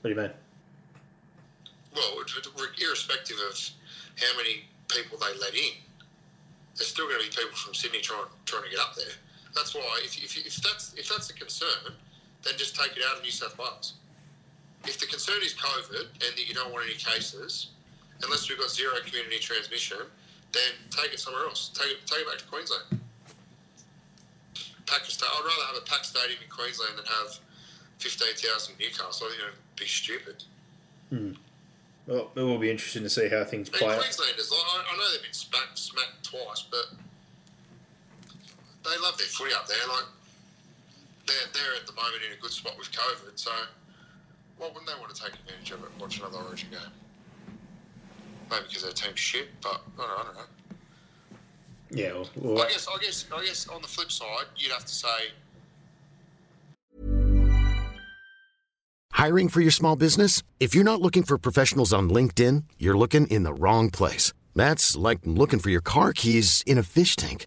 Speaker 1: What do you mean?
Speaker 2: Well, irrespective of how many people they let in, there's still going to be people from Sydney trying trying to get up there. That's why if, if, if that's if that's a concern, then just take it out of New South Wales. If the concern is COVID and that you don't want any cases, unless we've got zero community transmission, then take it somewhere else. Take it take it back to Queensland. Pack a sta- I'd rather have a packed stadium in Queensland than have fifteen thousand in Newcastle. I think it'd be stupid. Hmm.
Speaker 1: Well, it will be interesting to see how things play out.
Speaker 2: Queenslanders, like, I, I know they've been smacked, smacked twice, but they love their footy up there. Like they're they're at the moment in a good spot with COVID, so why wouldn't they want to take advantage of it and watch another Origin game? Maybe because their team's shit, but I don't, I don't know.
Speaker 1: Yeah, well, well,
Speaker 2: I guess I guess I guess on the flip side, you'd have to say
Speaker 3: Hiring for your small business? If you're not looking for professionals on LinkedIn, you're looking in the wrong place. That's like looking for your car keys in a fish tank.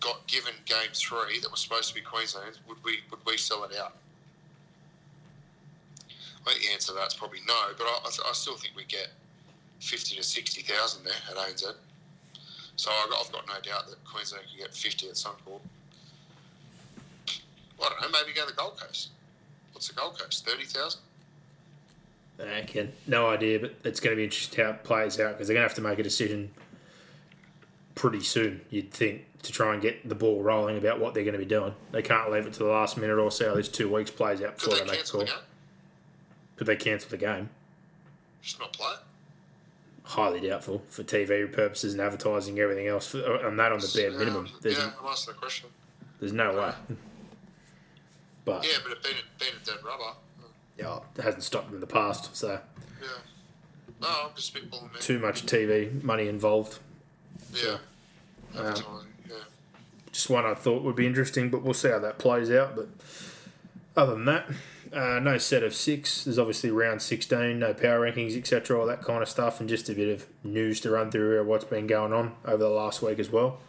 Speaker 2: got given game three that was supposed to be Queensland, would we would we sell it out? I think the answer to that's probably no, but I, I, still think we get fifty to sixty thousand there at ANZ. So I've got, no doubt that Queensland can get fifty at some point. I don't know. Maybe go to the Gold Coast. What's the Gold Coast? Thirty thousand.
Speaker 1: I can no idea, but it's going to be interesting how it plays out because they're going to have to make a decision pretty soon. You'd think to try and get the ball rolling about what they're going to be doing. They can't leave it to the last minute or see how this two weeks plays out before
Speaker 2: they
Speaker 1: they make a call. Could they cancel the game?
Speaker 2: Just not play.
Speaker 1: Highly doubtful for TV purposes and advertising, everything else. And that on the bare minimum.
Speaker 2: Yeah,
Speaker 1: There's,
Speaker 2: yeah, I'm asking the question.
Speaker 1: there's no way. *laughs* But
Speaker 2: Yeah, but it being a, being a dead rubber.
Speaker 1: yeah, it hasn't stopped them in the past. So
Speaker 2: Yeah. No, I'm just spitballing,
Speaker 1: too much TV money involved.
Speaker 2: Yeah.
Speaker 1: Um,
Speaker 2: Advertising, yeah.
Speaker 1: just one I thought would be interesting, but we'll see how that plays out. But other than that, Uh, no set of six. There's obviously round 16, no power rankings, etc., all that kind of stuff, and just a bit of news to run through of what's been going on over the last week as well.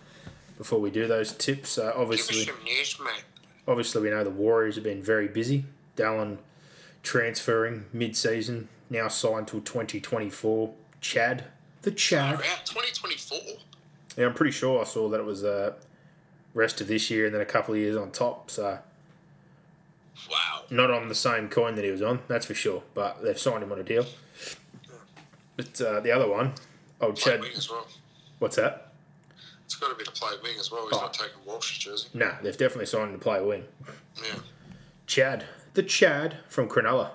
Speaker 1: Before we do those tips, uh,
Speaker 2: Give us
Speaker 1: obviously,
Speaker 2: some news, mate.
Speaker 1: obviously we know the Warriors have been very busy. Dallin transferring mid-season, now signed till 2024. Chad, the Chad.
Speaker 2: Around 2024.
Speaker 1: Yeah, I'm pretty sure I saw that it was uh, rest of this year and then a couple of years on top. So
Speaker 2: Wow.
Speaker 1: not on the same coin that he was on, that's for sure. But they've signed him on a deal. But uh, the other one, old
Speaker 2: Play
Speaker 1: Chad,
Speaker 2: wing as well.
Speaker 1: what's that?
Speaker 2: It's got to be to play wing as well. He's
Speaker 1: Oh.
Speaker 2: not taking Walsh's jersey.
Speaker 1: Nah, they've definitely signed him to play wing.
Speaker 2: Yeah.
Speaker 1: Chad, the Chad from Cronulla,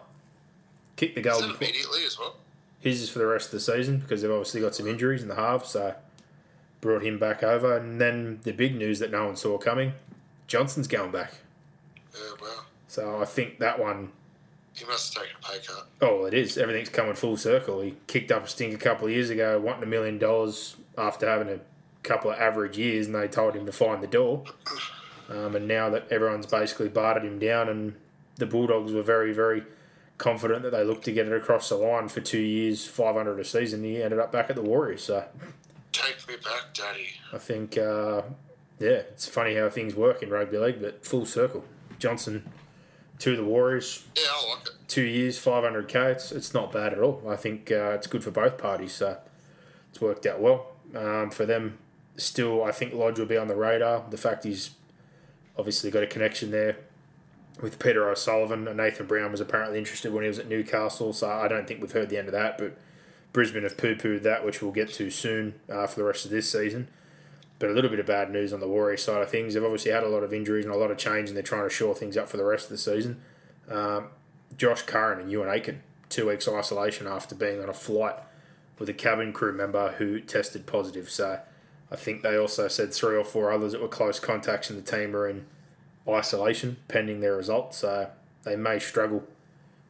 Speaker 1: kicked the
Speaker 2: Is that
Speaker 1: golden. ball.
Speaker 2: immediately as well?
Speaker 1: His is for the rest of the season because they've obviously got some injuries in the half, so brought him back over. And then the big news that no one saw coming, Johnson's going back.
Speaker 2: Yeah, wow.
Speaker 1: So I think that one.
Speaker 2: He must have taken a pay cut.
Speaker 1: Oh, it is. Everything's coming full circle. He kicked up a stink a couple of years ago, wanting a million dollars after having a couple of average years, and they told him to find the door. *clears throat* Um, and now that everyone's basically bartered him down, and the Bulldogs were very, very confident that they looked to get it across the line for two years, 500 a season, he ended up back at the Warriors. So
Speaker 2: Take me back, Daddy.
Speaker 1: I think, uh, yeah, it's funny how things work in rugby league, but full circle. Johnson to the Warriors,
Speaker 2: Yeah, I like it.
Speaker 1: two years, 500k. It's, it's not bad at all. I think uh, it's good for both parties. So it's worked out well um, for them. Still, I think Lodge will be on the radar. The fact he's obviously got a connection there with Peter O'Sullivan. And Nathan Brown was apparently interested when he was at Newcastle. So I don't think we've heard the end of that. But Brisbane have poo pooed that, which we'll get to soon uh, for the rest of this season. But a little bit of bad news on the Warriors side of things. They've obviously had a lot of injuries and a lot of change, and they're trying to shore things up for the rest of the season. Um, Josh Curran and Euan Aitken, two weeks isolation after being on a flight with a cabin crew member who tested positive. So I think they also said three or four others that were close contacts in the team are in isolation pending their results. So they may struggle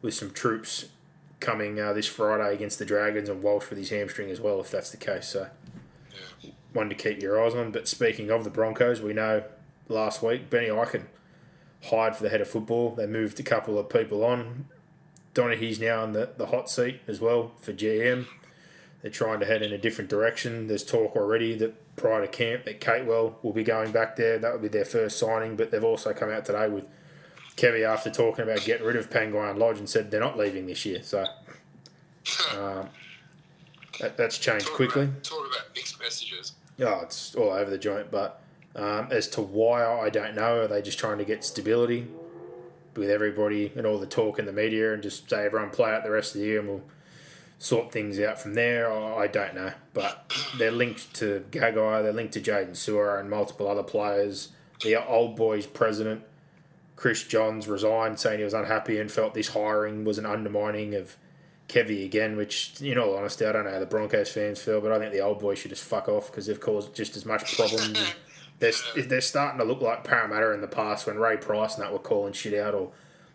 Speaker 1: with some troops coming uh, this Friday against the Dragons and Walsh with his hamstring as well, if that's the case. So one to keep your eyes on. But speaking of the Broncos, we know last week Benny Ikin hired for the head of football. They moved a couple of people on. Donaghy's now in the, the hot seat as well for GM. They're trying to head in a different direction. There's talk already that prior to camp that Capewell will be going back there. That would be their first signing. But they've also come out today with Kevy after talking about getting rid of Penguin Lodge and said they're not leaving this year. So um, that, that's changed
Speaker 2: Talk
Speaker 1: quickly.
Speaker 2: About, talk about mixed messages.
Speaker 1: Oh, it's all over the joint. But um, as to why, I don't know. Are they just trying to get stability with everybody and all the talk in the media and just say everyone play out the rest of the year and we'll sort things out from there? I I don't know. But *clears throat* they're linked to Gagai, they're linked to Jaydn Su'A and multiple other players. The old boys president, Chris Johns, resigned saying he was unhappy and felt this hiring was an undermining of Kevy again, which, in all honesty, I don't know how the Broncos fans feel, but I think the old boys should just fuck off because they've caused just as much problems. *laughs* they're, they're starting to look like Parramatta in the past when Ray Price and that were calling shit out, or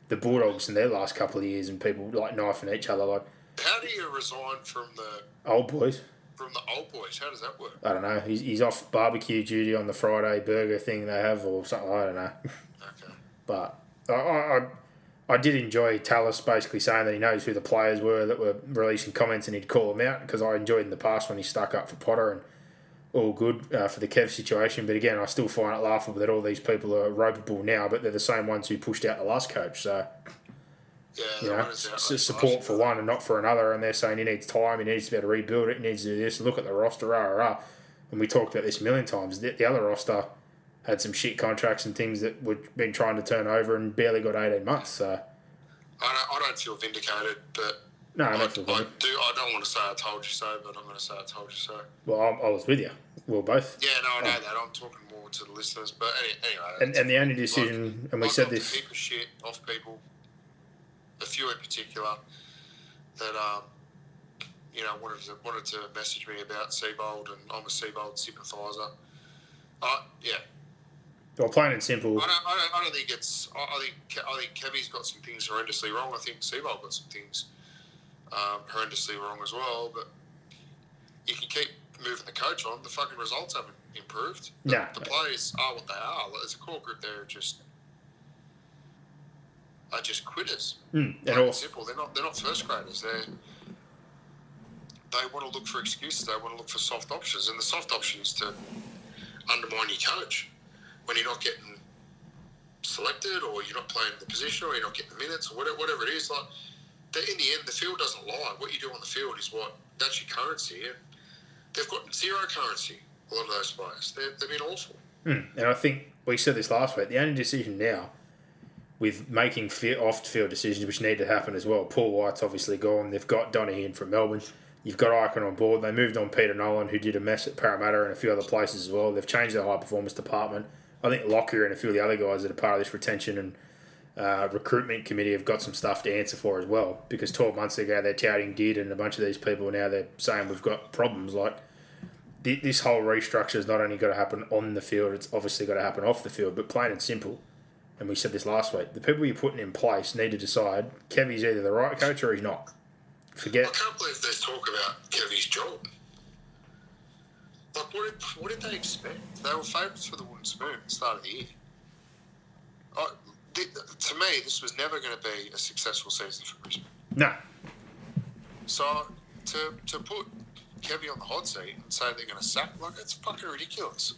Speaker 1: the Bulldogs in their last couple of years and people like knifing each other like
Speaker 2: How do you resign from the
Speaker 1: old boys.
Speaker 2: from the old boys? How does that work?
Speaker 1: I don't know. He's, he's off barbecue duty on the Friday burger thing they have or something. I don't know. *laughs* But I, I, I- did enjoy Tallis basically saying that he knows who the players were that were releasing comments and he'd call them out because I enjoyed in the past when he stuck up for Potter and all good uh, for the Kev situation. But again, I still find it laughable that all these people are ropeable now, but they're the same ones who pushed out the last coach. So,
Speaker 2: Yeah,
Speaker 1: you know, it's support for one and not for another. And they're saying he needs time, he needs to be able to rebuild it, he needs to do this. Look at the roster, rah, rah, rah. And we talked about this a million times. The, the other roster had some shit contracts and things that we've been trying to turn over and barely got 18 months. So,
Speaker 2: I don't, I don't feel vindicated, but
Speaker 1: no,
Speaker 2: I,
Speaker 1: I
Speaker 2: I
Speaker 1: don't feel
Speaker 2: do. I don't want to say I told you so, but I'm going to say I told you so.
Speaker 1: Well, I, I was with you. We were both.
Speaker 2: Yeah, no, I know that. I'm talking more to the listeners, but any, anyway.
Speaker 1: And, and the only decision, and we
Speaker 2: I
Speaker 1: said this,
Speaker 2: A heap of shit off people, a few in particular, that um, you know wanted to wanted to message me about Seibold, and I'm a Seibold sympathiser. Uh, yeah,
Speaker 1: well, plain and simple,
Speaker 2: I don't, I don't, I don't think it's. I, think I think Kevy's got some things horrendously wrong. I think Seibold got some things um, horrendously wrong as well. But you can keep moving the coach on. The fucking results haven't improved. The,
Speaker 1: No.
Speaker 2: the players are what they are. There's a core group there just are just quitters.
Speaker 1: Mm, and
Speaker 2: Plain
Speaker 1: also,
Speaker 2: simple. They're not. They're not first graders. They're they want to look for excuses. They want to look for soft options, and the soft option is to undermine your coach when you're not getting selected, or you're not playing the position, or you're not getting the minutes, or whatever, whatever it is. Like in the end, the field doesn't lie. What you do on the field is what that's your currency, and they've got zero currency. A lot of those players, They're, they've been awful.
Speaker 1: mm, and I think we said this last week. The only decision now with making off-field decisions, which need to happen as well. Paul White's obviously gone. They've got Donny in from Melbourne. You've got Ikin on board. They moved on Peter Nolan, who did a mess at Parramatta and a few other places as well. They've changed their high performance department. I think Lockyer and a few of the other guys that are part of this retention and uh, recruitment committee have got some stuff to answer for as well. Because 12 months ago, they're touting did, and a bunch of these people now they're saying we've got problems. Like thi- this whole restructure has not only got to happen on the field, it's obviously got to happen off the field. But plain and simple, and we said this last week, the people you're putting in place need to decide Kevy's either the right coach or he's not. Forget.
Speaker 2: I can't believe there's talk about Kevy's job. Like, what did, what did they expect? They were favourites for the wooden spoon at the start of the year. I, th- to me, this was never going to be a successful season for Brisbane.
Speaker 1: No.
Speaker 2: So to, to put Kevy on the hot seat and say they're going to sack, like, it's fucking ridiculous.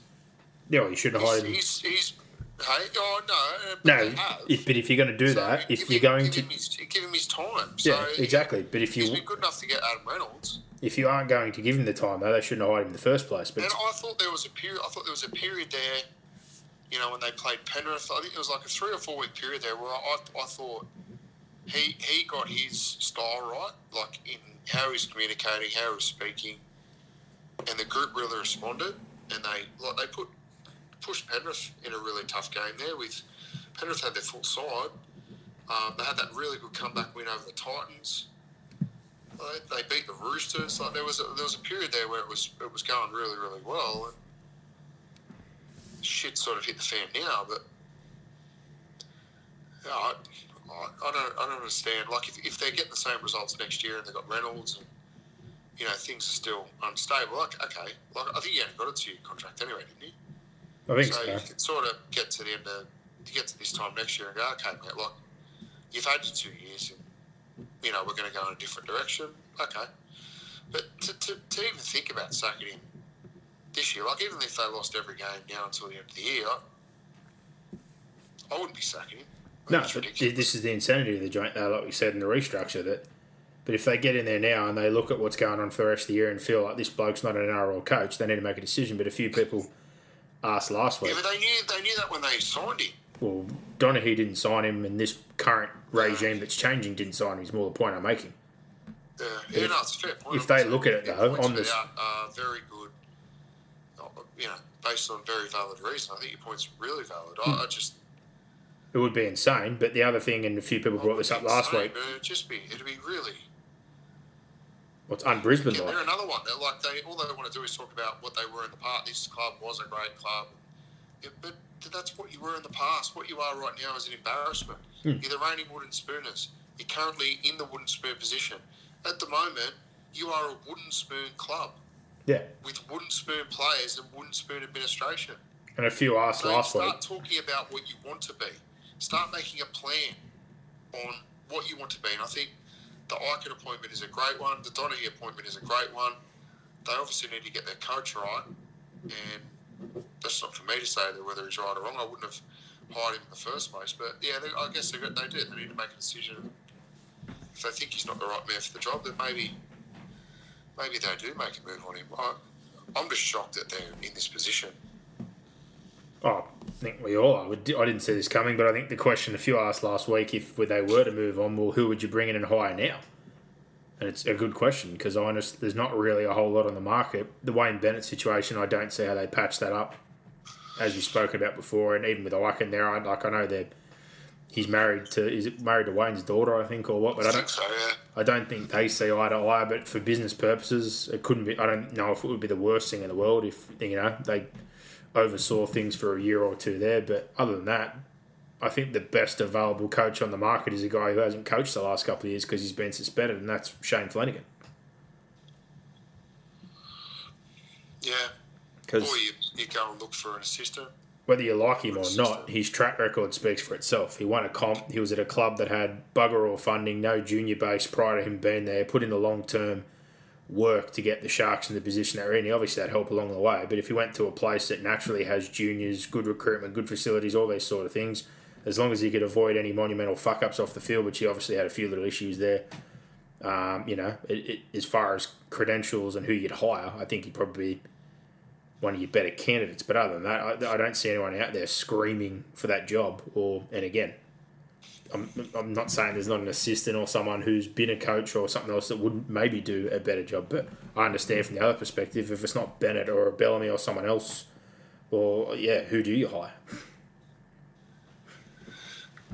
Speaker 1: Yeah, well, you shouldn't have
Speaker 2: He's,
Speaker 1: hired him.
Speaker 2: he's, he's hey, oh no, uh, but
Speaker 1: No, if, but if you're going to do
Speaker 2: So
Speaker 1: that, if you're
Speaker 2: him-
Speaker 1: going
Speaker 2: give
Speaker 1: to,
Speaker 2: him his, give him his time.
Speaker 1: yeah, exactly. But if
Speaker 2: He's
Speaker 1: you
Speaker 2: been good enough to get Adam Reynolds.
Speaker 1: if you aren't going to give him the time, though, they shouldn't have hired him in the first place. But
Speaker 2: And I thought there was a period. I thought there was a period there. You know, when they played Penrith, I think it was like a three or four week period there where I, I thought he he got his style right, like in how he's communicating, how he's speaking, and the group really responded. And they like they put pushed Penrith in a really tough game there. With Penrith had their full side, um, they had that really good comeback win over the Titans. They, they beat the Roosters. Like there was a, there was a period there where it was it was going really really well. And shit sort of hit the fan now, but yeah, I, I, I don't I don't understand. Like if, if they're getting the same results next year and they've got Reynolds and you know things are still unstable, like okay, like I think you only got a two year contract anyway, didn't you?
Speaker 1: I think
Speaker 2: so
Speaker 1: so.
Speaker 2: you can sort of get to the end of to get to this time next year and go, okay, mate, like you've had your two years, and you know we're going to go in a different direction. Okay, but to, to, to even think about sucking him this year, like even if they lost every game now until the end of the year, I, wouldn't be sucking him.
Speaker 1: No,
Speaker 2: it's
Speaker 1: but
Speaker 2: ridiculous.
Speaker 1: this is the insanity of the joint, though, like we said in the restructure. That, but if they get in there now and they look at what's going on for the rest of the year and feel like this bloke's not an NRL coach, they need to make a decision. But a few people asked last week,
Speaker 2: yeah, but they knew they knew that when they signed him.
Speaker 1: well, Donaghy didn't sign him, and this current regime that's changing didn't sign him. Is more the point I'm making.
Speaker 2: Yeah, yeah, no, it's a fair point.
Speaker 1: if they look at it, though, on this-
Speaker 2: without, uh, very good, uh, you know, based on very valid reason. I think your point's really valid.
Speaker 1: Hmm.
Speaker 2: I, I just
Speaker 1: It would be insane. But the other thing, and a few people brought this up last
Speaker 2: Insane,
Speaker 1: week,
Speaker 2: It'd just be, it'd be really.
Speaker 1: What's un-Brisbane
Speaker 2: Yeah,
Speaker 1: like?
Speaker 2: they're another one. They're like they all they want to do is talk about what they were in the past. This club was a great club, yeah, but that's what you were in the past. What you are right now is an embarrassment.
Speaker 1: Hmm.
Speaker 2: You're the reigning wooden spooners. You're currently in the wooden spoon position. At the moment, you are a wooden spoon club
Speaker 1: Yeah,
Speaker 2: with wooden spoon players and wooden spoon administration.
Speaker 1: and a few asked
Speaker 2: So
Speaker 1: last
Speaker 2: start
Speaker 1: week.
Speaker 2: talking about what you want to be. Start making a plan on what you want to be. And I think the Ikin appointment is a great one. The Donaghy appointment is a great one. They obviously need to get their coach right. And that's not for me to say whether he's right or wrong. I wouldn't have hired him in the first place. But yeah, they, I guess they, they did. They need to make a decision. If they think he's not the right man for the job, then maybe maybe they do make a move on him. I, I'm just shocked that they're in this position.
Speaker 1: Oh, I think we all are. We I didn't see this coming, but I think the question a few asked last week, if they were to move on, well, who would you bring in and hire now? And it's a good question because honest, there's not really a whole lot on the market. The Wayne Bennett situation, I don't see how they patch that up, as we spoke about before, and even with Ikin there, I like I know they're he's married to is it married to Wayne's daughter, I think, or what? But I
Speaker 2: I
Speaker 1: don't
Speaker 2: think so, yeah.
Speaker 1: I don't think they see eye to eye, but for business purposes, it couldn't be. I don't know if it would be the worst thing in the world if you know they oversaw things for a year or two there. But other than that, I think the best available coach on the market is a guy who hasn't coached the last couple of years because he's been suspended, and that's Shane Flanagan.
Speaker 2: Yeah.
Speaker 1: Because
Speaker 2: Or you, you go and look for an assistant.
Speaker 1: whether you like him or not, his track record speaks for itself. He won a comp. He was at a club that had bugger all funding, no junior base prior to him being there. Put in the long term work to get the Sharks in the position they're in. Obviously had help along the way, but if he went to a place that naturally has juniors, good recruitment, good facilities, all these sort of things, as long as he could avoid any monumental fuck ups off the field, which he obviously had a few little issues there. Um, you know, it, it, as far as credentials and who you'd hire, I think he'd probably be one of your better candidates. But other than that, I, I don't see anyone out there screaming for that job. Or and again, I'm, I'm not saying there's not an assistant or someone who's been a coach or something else that would maybe do a better job. But I understand from the other perspective, if it's not Bennett or Bellamy or someone else, or yeah, who do you hire?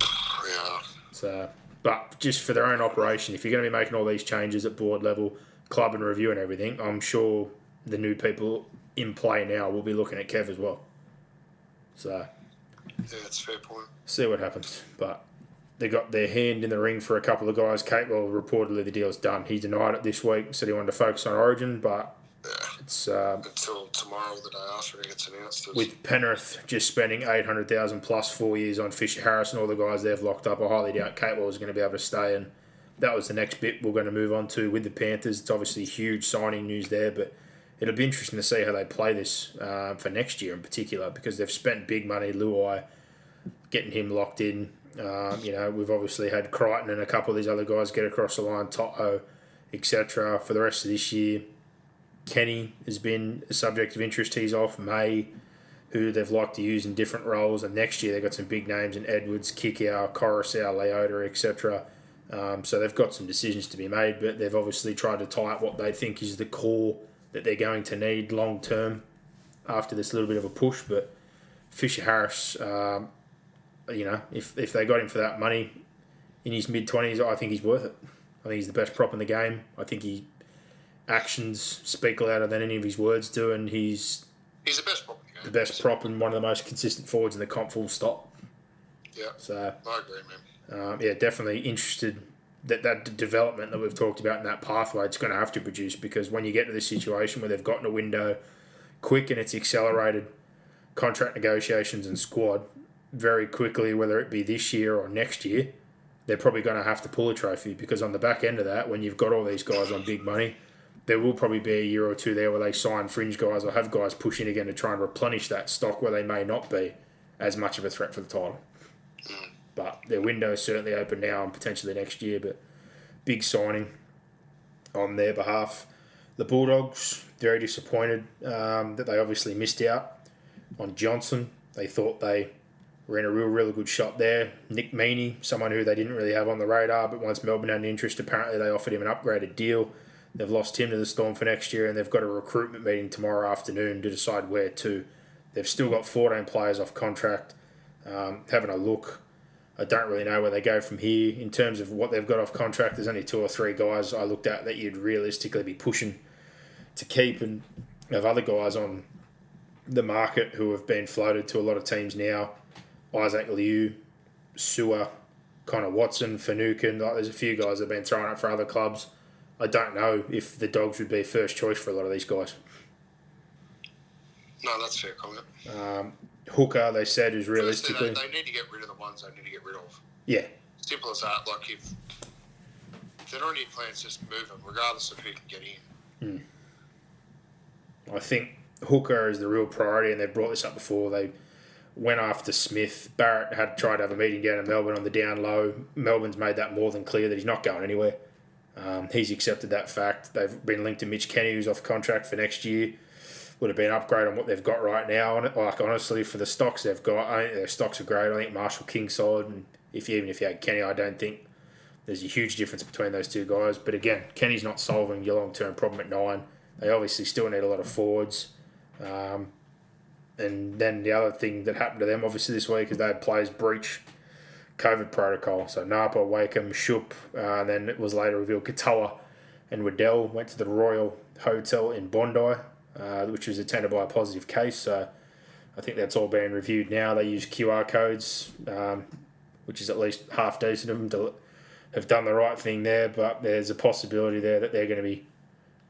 Speaker 2: Yeah.
Speaker 1: So, but just for their own operation, if you're going to be making all these changes at board level, club and review and everything, I'm sure the new people in play now will be looking at Kev as well. So,
Speaker 2: Yeah, that's a fair point.
Speaker 1: see what happens. But they got their hand in the ring for a couple of guys. Capewell reportedly the deal's done. He denied it this week, said he wanted to focus on Origin, but
Speaker 2: Yeah.
Speaker 1: it's um,
Speaker 2: Until tomorrow the day after it gets announced.
Speaker 1: With Penrith just spending eight hundred thousand plus four years on Fisher Harris and all the guys they've locked up. I highly doubt Capewell is going to be able to stay. And that was the next bit we're going to move on to with the Panthers. It's obviously huge signing news there, but it'll be interesting to see how they play this uh, for next year in particular because they've spent big money. Luai getting him locked in. Um, you know, we've obviously had Crichton and a couple of these other guys get across the line, To'o, etc. For the rest of this year, Kenny has been a subject of interest. He's off. May, who they've liked to use in different roles, and next year they've got some big names in Edwards, Kikau, Koroisau, Leota, etc. Um, so they've got some decisions to be made, but they've obviously tried to tie up what they think is the core that they're going to need long term after this little bit of a push. But Fisher Harris, um, you know, if, if they got him for that money in his mid 20s, I think he's worth it. I think he's the best prop in the game. I think he actions speak louder than any of his words do, and he's
Speaker 2: he's the best prop in the
Speaker 1: the best prop and one of the most consistent forwards in the comp full stop.
Speaker 2: Yeah,
Speaker 1: So,
Speaker 2: I agree, man.
Speaker 1: um, yeah, definitely interested that that development that we've talked about in that pathway it's going to have to produce because when you get to this situation where they've gotten a window quick and it's accelerated contract negotiations and squad very quickly, whether it be this year or next year, they're probably going to have to pull a trophy because on the back end of that, when you've got all these guys on big money, there will probably be a year or two there where they sign fringe guys or have guys pushing again to try and replenish that stock where they may not be as much of a threat for the title. But their window is certainly open now and potentially next year. But big signing on their behalf. The Bulldogs very disappointed um, that they obviously missed out on Johnson. They thought they were in a real, really good shot there. Nick Meaney, someone who they didn't really have on the radar, but once Melbourne had an interest, apparently they offered him an upgraded deal. They've lost him to the Storm for next year, and they've got a recruitment meeting tomorrow afternoon to decide where to. They've still got 14 players off contract. Um, having a look, I don't really know where they go from here. In terms of what they've got off contract, there's only two or three guys I looked at that you'd realistically be pushing to keep, and have other guys on the market who have been floated to a lot of teams now. Isaac Liu, Su'A, Connor Watson, Finucane. Like, there's a few guys that have been thrown up for other clubs. I don't know if the Dogs would be first choice for a lot of these guys.
Speaker 2: No, that's a fair comment.
Speaker 1: Um, Hooker, they said, is realistically.
Speaker 2: they need to get rid of the ones they need to get rid of.
Speaker 1: Yeah,
Speaker 2: Simple as that. Like if, if they don't need plans, just move them, regardless of who can get in.
Speaker 1: I think Hooker is the real priority, and they've brought this up before. They went after Smith. Barrett had tried to have a meeting down in Melbourne on the down low. Melbourne's made that more than clear that he's not going anywhere. Um, he's accepted that fact. They've been linked to Mitch Kenny, who's off contract for next year. Would have been an upgrade on what they've got right now. On it, like honestly, for the stocks they've got, I think their stocks are great. I think Marshall King solid, and if you, even if you had Kenny, I don't think there's a huge difference between those two guys. But again, Kenny's not solving your long term problem at nine. They obviously still need a lot of forwards. Um, and then the other thing that happened to them, obviously, this week is they had players breach COVID protocol. So Napa, Wakeham, Shoop, uh, and then it was later revealed Katoa and Waddell went to the Royal Hotel in Bondi, uh, which was attended by a positive case. So I think that's all being reviewed now. They use QR codes, um, which is at least half decent of them to have done the right thing there, but there's a possibility there that they're going to be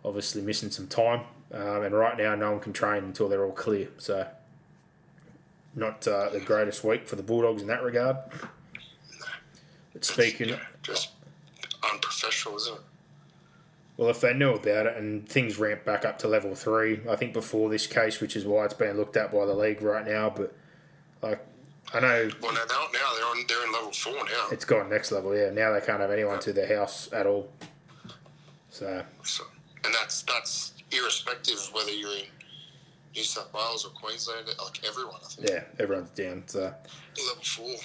Speaker 1: obviously missing some time. Um, and right now, no one can train until they're all clear. So not uh, the greatest week for the Bulldogs in that regard. But speaking,
Speaker 2: just unprofessional, isn't it?
Speaker 1: well, if they knew about it and things ramped back up to level three, I think before this case, which is why it's being looked at by the league right now. But like, I know
Speaker 2: Well, now, now now they're on they're in level four now.
Speaker 1: it's gone next level. Yeah, now they can't have anyone to their house at all. So
Speaker 2: So, and that's that's irrespective of whether you're in New South Wales or Queensland. Like everyone, I think.
Speaker 1: yeah, everyone's down. So
Speaker 2: Level four.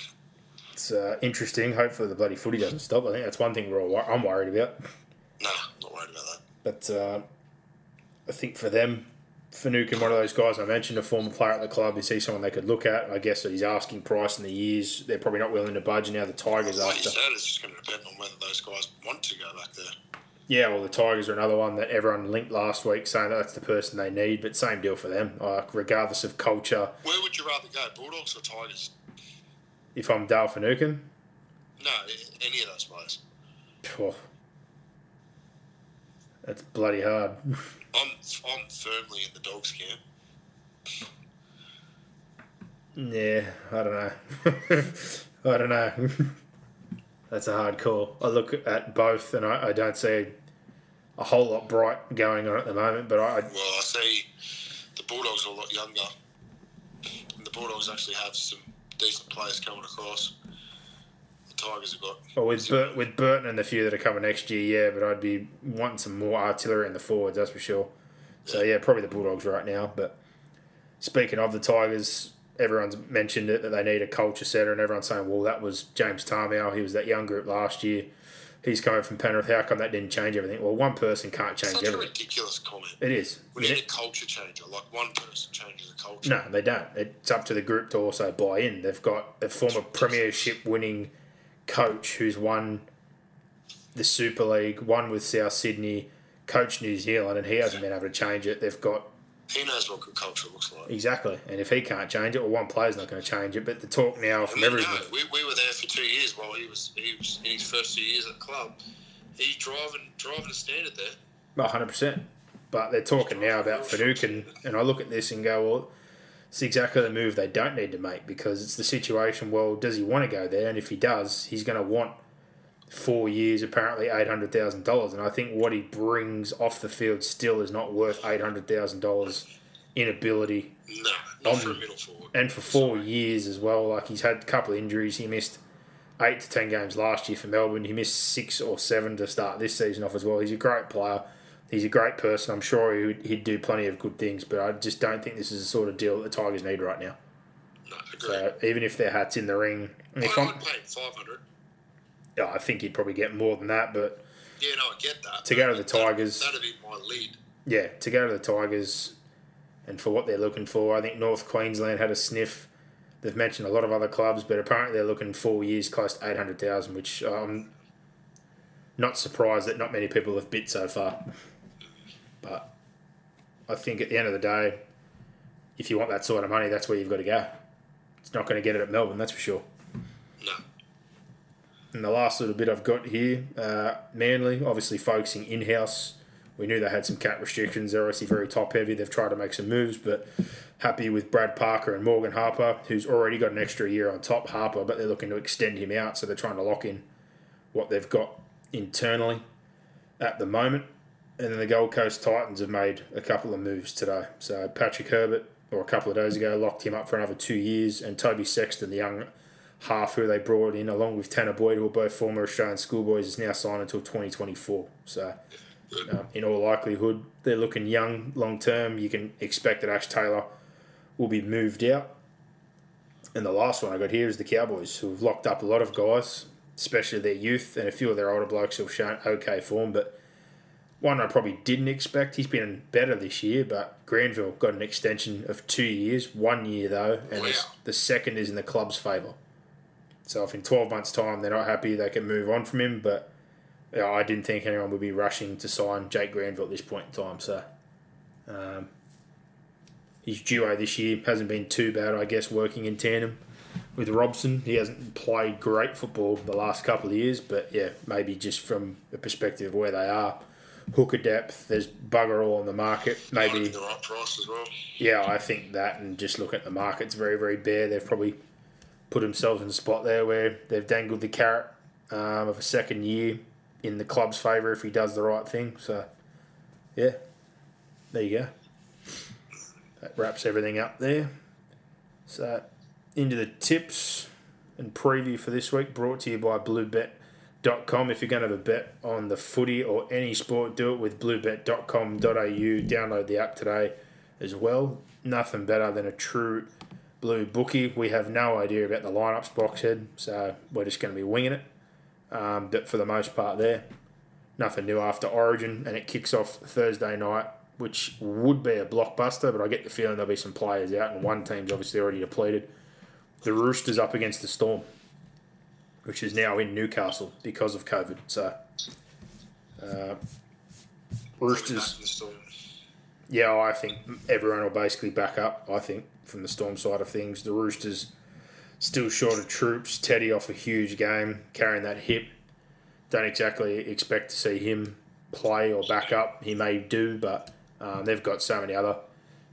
Speaker 1: it's uh, interesting. Hopefully, the bloody footy doesn't stop. I think that's one thing we're all, wor- I'm worried about.
Speaker 2: Nah, not worried about that.
Speaker 1: But uh, I think for them, Finucane, one of those guys I mentioned, a former player at the club, is he someone they could look at? I guess that he's asking price in the years. They're probably not willing to budge. Now the Tigers
Speaker 2: Like
Speaker 1: after.
Speaker 2: you said, it's just going to depend on whether those guys want to go back there.
Speaker 1: Yeah, well, the Tigers are another one that everyone linked last week, saying that that's the person they need. But same deal for them. Like regardless of culture,
Speaker 2: Where would you rather go, Bulldogs or Tigers?
Speaker 1: if I'm Dale Finucane,
Speaker 2: No, any of those players.
Speaker 1: phew, that's bloody hard. *laughs*
Speaker 2: I'm I'm firmly in the Dogs camp.
Speaker 1: Yeah, I don't know. *laughs* I don't know. *laughs* That's a hard call. I look at both and I, I don't see a whole lot bright going on at the moment, but I,
Speaker 2: Well, I see the Bulldogs are a lot younger. And the Bulldogs actually have some decent players coming across. The Tigers have got.
Speaker 1: well, with Bur- with Burton and the few that are coming next year, yeah, but I'd be wanting some more artillery in the forwards, that's for sure. So yeah, probably the Bulldogs right now. But speaking of the Tigers, everyone's mentioned it that they need a culture setter, and everyone's saying, well, that was James Tamou. He was that young group last year. He's coming from Penrith. How come that didn't change everything? Well, one person can't change
Speaker 2: Such a
Speaker 1: everything.
Speaker 2: ridiculous comment.
Speaker 1: It is.
Speaker 2: We
Speaker 1: You
Speaker 2: need a culture changer. Like one person changes the culture.
Speaker 1: No, they don't. It's up to the group to also buy in. They've got a former premiership winning coach who's won the Super League, won with South Sydney, coached New Zealand, and he hasn't been able to change it. They've got
Speaker 2: He knows what good culture looks like.
Speaker 1: exactly, and if he can't change it, well, one player's not going to change it. But the talk now from
Speaker 2: We,
Speaker 1: everyone,
Speaker 2: know, we, we were there for two years while he was he was in his first two years at the club. He's driving driving a standard there.
Speaker 1: One hundred percent. But they're talking now about Finucane, and I look at this and go, well, it's exactly the move they don't need to make because it's the situation. Well, does he want to go there? And if he does, he's going to want four years, apparently eight hundred thousand dollars. And I think what he brings off the field still is not worth eight hundred thousand dollars in ability.
Speaker 2: No,
Speaker 1: on,
Speaker 2: for um, middle forward.
Speaker 1: And for four Sorry. years as well, like he's had a couple of injuries. He missed eight to ten games last year for Melbourne. He missed six or seven to start this season off as well. He's a great player. He's a great person. I'm sure he'd, he'd do plenty of good things, but I just don't think this is the sort of deal that the Tigers need right now.
Speaker 2: No,
Speaker 1: so even if their hat's in the ring,
Speaker 2: I would pay 500.
Speaker 1: Yeah, I think he'd probably get more than that, but
Speaker 2: yeah, no, I get that.
Speaker 1: To go to the Tigers,
Speaker 2: that, would be my lead.
Speaker 1: Yeah, to go to the Tigers, and for what they're looking for, I think North Queensland had a sniff. They've mentioned a lot of other clubs, but apparently they're looking four years close to eight hundred thousand, which I'm not surprised that not many people have bid so far. But I think at the end of the day, if you want that sort of money, that's where you've got to go. It's not going to get it at Melbourne, that's for sure. And the last little bit I've got here, uh, Manly, obviously focusing in house. We knew they had some cap restrictions. They're obviously very top heavy. They've tried to make some moves, but happy with Brad Parker and Morgan Harper, who's already got an extra year on top Harper, but they're looking to extend him out, so they're trying to lock in what they've got internally at the moment. And then the Gold Coast Titans have made a couple of moves today. So Patrick Herbert, or a couple of days ago, locked him up for another two years, and Toby Sexton, the young half who they brought in, along with Tanner Boyd, who are both former Australian schoolboys, is now signed until 2024. So, um, in all likelihood, they're looking young long term. You can expect that Ash Taylor will be moved out. And the last one I got here is the Cowboys, who have locked up a lot of guys, especially their youth, and a few of their older blokes who have shown okay form. But one I probably didn't expect. He's been better this year, but Granville got an extension of two years, one year though, and
Speaker 2: Wow.
Speaker 1: the- the second is in the club's favour. So if in 12 months' time they're not happy, they can move on from him. But yeah, I didn't think anyone would be rushing to sign Jake Granville at this point in time. So um, his duo this year hasn't been too bad, I guess, working in tandem with Robson. He hasn't played great football the last couple of years, but yeah, maybe just from the perspective of where they are hooker depth. There's bugger all on the market. Maybe
Speaker 2: the right price as well.
Speaker 1: Yeah, I think that, and just look at the market, it's very, very bare. They've probably put themselves in a spot there where they've dangled the carrot um, of a second year in the club's favour if he does the right thing. So, yeah, there you go. That wraps everything up there. So, into the tips and preview for this week, brought to you by Bluebet.com. If you're going to have a bet on the footy or any sport, do it with bluebet.com.au. Download the app today as well. Nothing better than a true blue bookie. We have no idea about the lineups boxhead, so we're just going to be winging it. Um, but for the most part, there, nothing new after Origin, and it kicks off Thursday night, which would be a blockbuster. But I get the feeling there'll be some players out, and one team's obviously already depleted. The Roosters up against the Storm, which is now in Newcastle because of COVID. So, uh, Roosters. Yeah, I think everyone will basically back up. I think from the Storm side of things, the Roosters still short of troops. Teddy off a huge game, carrying that hip. Don't exactly expect to see him play or back up. He may do, but um, they've got so many other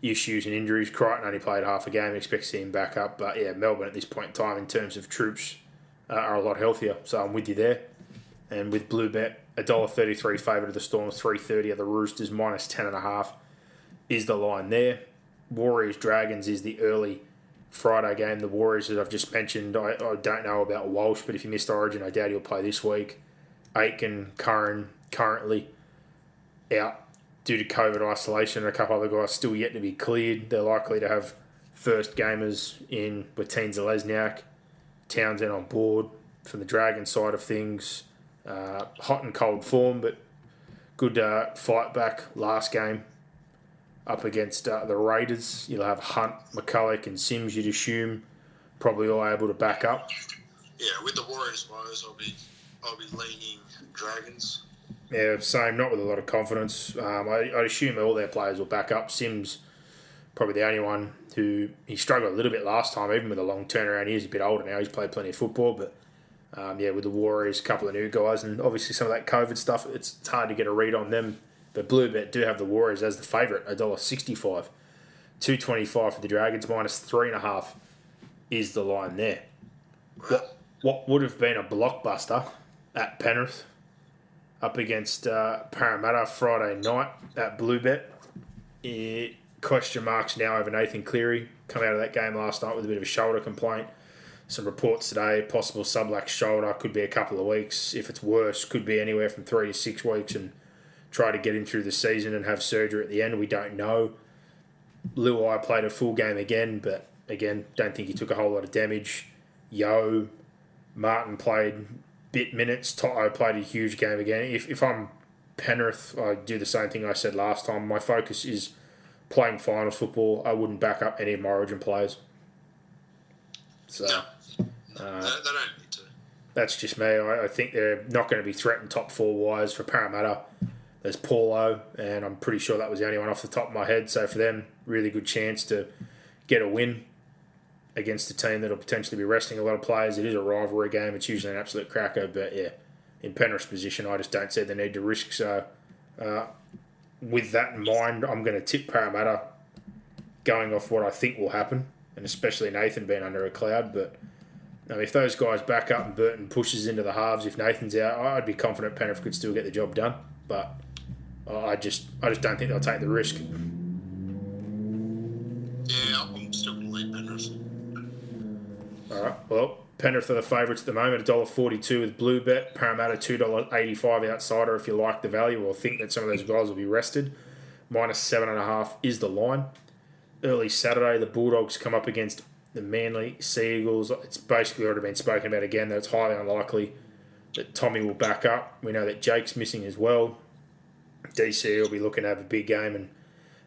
Speaker 1: issues and injuries. Crichton only played half a game. Expect to see him back up, but yeah, Melbourne at this point in time, in terms of troops, uh, are a lot healthier. So I'm with you there. And with Blue Bet, $1.33 favourite of the Storm, 330 of the Roosters, minus 10.5 is the line there. Warriors Dragons is the early Friday game. The Warriors, as I've just mentioned, I, I don't know about Walsh, but if you missed Origin, I doubt he'll play this week. Aitken, Curran, currently out due to COVID isolation, and a couple other guys still yet to be cleared. They're likely to have first gamers in Watene Zelezniak, Townsend on board from the Dragon side of things. Uh, hot and cold form, but good uh, fight back last game up against uh, the Raiders. You'll have Hunt, McCulloch, and Sims. You'd assume probably all able to back up.
Speaker 2: Yeah, with the Warriors woes, I'll be I'll be leaning Dragons.
Speaker 1: Yeah, same. Not with a lot of confidence. Um, I, I'd assume all their players will back up. Sims probably the only one who he struggled a little bit last time, even with a long turnaround. He's a bit older now. He's played plenty of football, but um, yeah, with the Warriors, a couple of new guys, and obviously some of that COVID stuff, it's, it's hard to get a read on them but Bluebet do have the Warriors as the favourite, $1.65. 225 for the Dragons, minus 3.5 is the line there. What, what would have been a blockbuster at Penrith up against uh, Parramatta Friday night at Bluebet. It, question marks now over Nathan Cleary. Come out of that game last night with a bit of a shoulder complaint. Some reports today, possible subluxed shoulder, could be a couple of weeks. If it's worse, could be anywhere from three to six weeks. And try to get him through the season and have surgery at the end. We don't know. Luai played a full game again, but again, don't think he took a whole lot of damage. Yeo, Martin played bit minutes. To'o played a huge game again. If, if I'm Penrith, I do the same thing I said last time. My focus is playing finals football. I wouldn't back up any of my Origin players. So, uh,
Speaker 2: they, don't need to.
Speaker 1: That's just me. I, I think they're not going to be threatened top four wise for Parramatta. There's Paulo, and I'm pretty sure that was the only one off the top of my head. So for them, really good chance to get a win against a team that'll potentially be resting a lot of players. It is a rivalry game. It's usually an absolute cracker, but yeah, in Penrith's position, I just don't see the need to risk. So uh, with that in mind, I'm going to tip Parramatta going off what I think will happen, and especially Nathan being under a cloud. But um, if those guys back up and Burton pushes into the halves, if Nathan's out, I'd be confident Penrith could still get the job done. But Uh, I just I just don't think they'll take the risk.
Speaker 2: Yeah, I'm still going to lead Penrith.
Speaker 1: All right. Well, Penrith are the favourites at the moment, $1.42 with Blue Bet. Parramatta, $2.85 outsider if you like the value or think that some of those guys will be rested. Minus 7.5 is the line. Early Saturday, the Bulldogs come up against the Manly Sea Eagles. It's basically already been spoken about again that it's highly unlikely that Tommy will back up. We know that Jake's missing as well. DC will be looking to have a big game and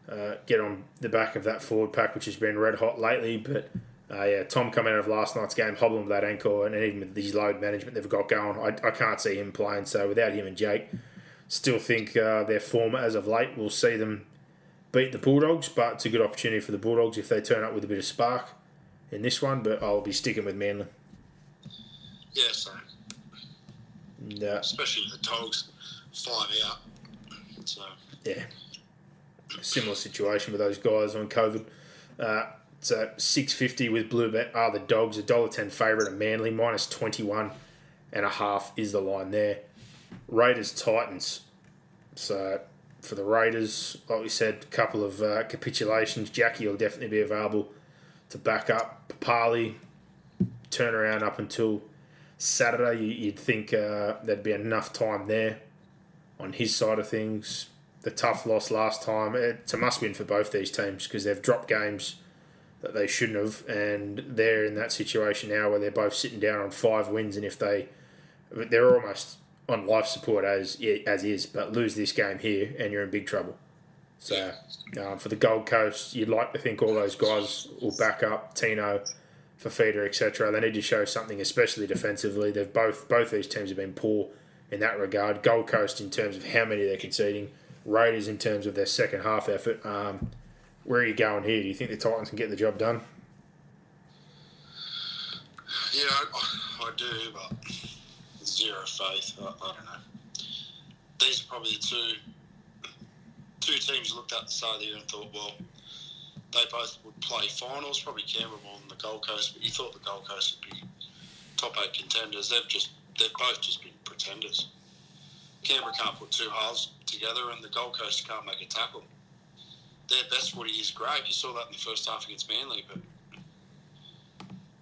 Speaker 1: uh, get on the back of that forward pack, which has been red hot lately. But uh, yeah, Tom coming out of last night's game, hobbling with that ankle, and even with these load management they've got going, I, I can't see him playing. So without him and Jake, still think uh, their form as of late will see them beat the Bulldogs. But it's a good opportunity for the Bulldogs if they turn up with a bit of spark in this one. But I'll be sticking with Manly.
Speaker 2: Yeah, same.
Speaker 1: Uh,
Speaker 2: Especially the Dogs find out So
Speaker 1: yeah, similar situation with those guys on COVID. Uh, so six fifty with Bluebet are the dogs. A dollar ten favourite of Manly minus twenty one and a half is the line there. Raiders Titans. So for the Raiders, like we said, a couple of uh, capitulations. Jackie will definitely be available to back up Papalii. Turn around up until Saturday. You'd think uh, there'd be enough time there on his side of things. The tough loss last time. It's a must win for both these teams because they've dropped games that they shouldn't have, and they're in that situation now where they're both sitting down on five wins, and if they they're almost on life support as as is, but lose this game here and you're in big trouble. So um, for the Gold Coast, you'd like to think all those guys will back up Tino, Fifita, etc. They need to show something, especially defensively. They've both both these teams have been poor in that regard. Gold Coast in terms of how many they're conceding, Raiders in terms of their second half effort. Um, where are you going here? Do you think the Titans can get the job done?
Speaker 2: Yeah, I, I do, but zero faith. I, I, don't know. These are probably the two two teams looked at the start of the year and thought, well, they both would play finals. Probably Canberra more than the Gold Coast, but you thought the Gold Coast would be top eight contenders. They've just they've both just been pretenders. Canberra can't put two halves together, and the Gold Coast can't make a tackle. Their best footy is great. You saw that in the first half against Manly, but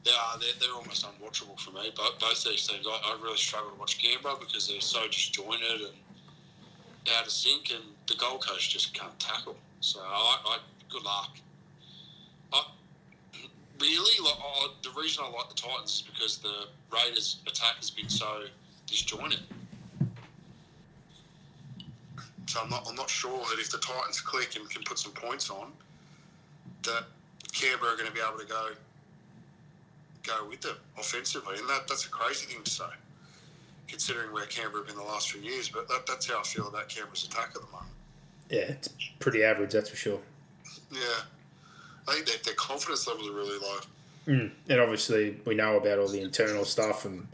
Speaker 2: they are they're, they're almost unwatchable for me. But both these teams, I, I really struggle to watch Canberra because they're so disjointed and out of sync, and the Gold Coast just can't tackle. So I, I good luck. I, *clears throat* really, like, I, the reason I like the Titans is because the Raiders' attack has been so disjointed. So I'm not, I'm not sure that if the Titans click and can put some points on, that Canberra are going to be able to go go with them offensively, and that, that's a crazy thing to say, considering where Canberra have been the last few years. But that, that's how I feel about Canberra's attack at the moment.
Speaker 1: Yeah, it's pretty average, that's for sure.
Speaker 2: Yeah, I think that their confidence levels are really low.
Speaker 1: Mm. And obviously, we know about all the internal stuff and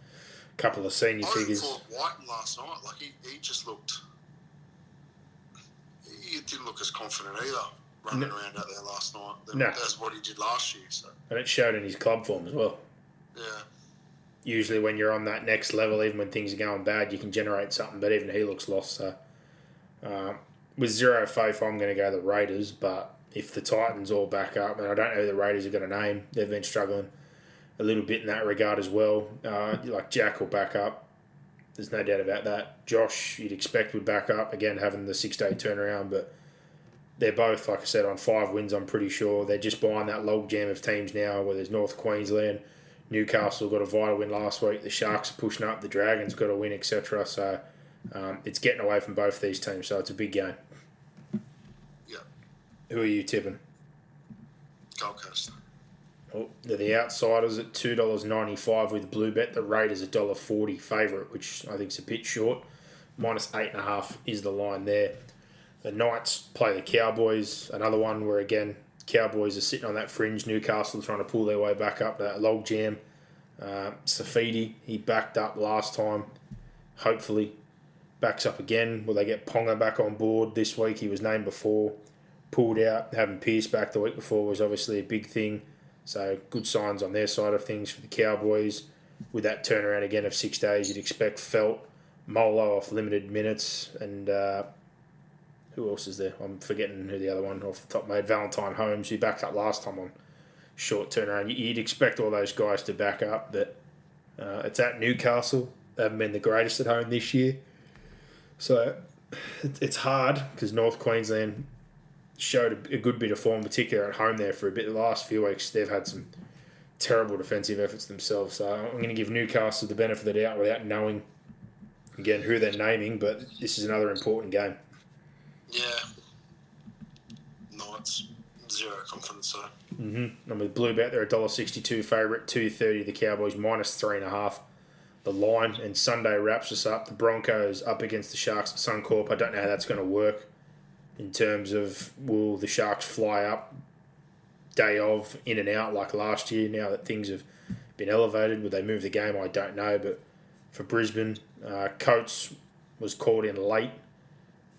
Speaker 1: couple of senior
Speaker 2: I
Speaker 1: figures.
Speaker 2: thought White last night, like he, he just looked, he didn't look as confident either running
Speaker 1: No.
Speaker 2: around out there last night than
Speaker 1: No.
Speaker 2: as what he did last year. So
Speaker 1: And it showed in his club form as well.
Speaker 2: yeah,
Speaker 1: Usually, when you're on that next level, even when things are going bad, you can generate something. But even he looks lost. So, um, with zero faith, I'm going to go the Raiders. But if the Titans all back up, and I don't know who the Raiders are going to name, they've been struggling a little bit in that regard as well. Uh, like Jack will back up. There's no doubt about that. Josh, you'd expect would back up again, having the six day turnaround, but they're both, like I said, on five wins. I'm pretty sure they're just behind that log jam of teams now, where there's North Queensland, Newcastle got a vital win last week. The Sharks are pushing up. The Dragons got a win, etc. So um, it's getting away from both these teams. So it's a big game.
Speaker 2: yeah,
Speaker 1: Who are you tipping?
Speaker 2: Gold Coast.
Speaker 1: The outsiders at two dollars ninety five with blue bet. The Raiders a dollar forty favourite, which I think is a bit short. Minus eight and a half is the line there. The Knights play the Cowboys. Another one where again Cowboys are sitting on that fringe. Newcastle trying to pull their way back up that log jam. Uh, Saifiti he backed up last time. Hopefully backs up again. Will they get Ponga back on board this week? He was named before. Pulled out. Having Pearce back the week before was obviously a big thing. So good signs on their side of things for the Cowboys. With that turnaround again of six days, you'd expect Feldt, Molo off limited minutes, and uh, who else is there? I'm forgetting who the other one off the top made. Valentine Holmes, who backed up last time on short turnaround. You'd expect all those guys to back up, but uh, it's at Newcastle. They haven't been the greatest at home this year. So it's hard because North Queensland showed a, a good bit of form, particularly at home there for a bit. The last few weeks, they've had some terrible defensive efforts themselves. So I'm going to give Newcastle the benefit of the doubt without knowing, again, who they're naming, but this is another important game.
Speaker 2: Yeah, Knights zero confidence. So
Speaker 1: Mm-hmm. And with Blue Bet, they're a dollar sixty-two favourite, two thirty. The Cowboys minus three and a half. The line and Sunday wraps us up. The Broncos up against the Sharks at Suncorp. I don't know how that's going to work in terms of will the Sharks fly up day of in and out like last year. Now that things have been elevated, will they move the game? I don't know. But for Brisbane, uh, Coates was called in late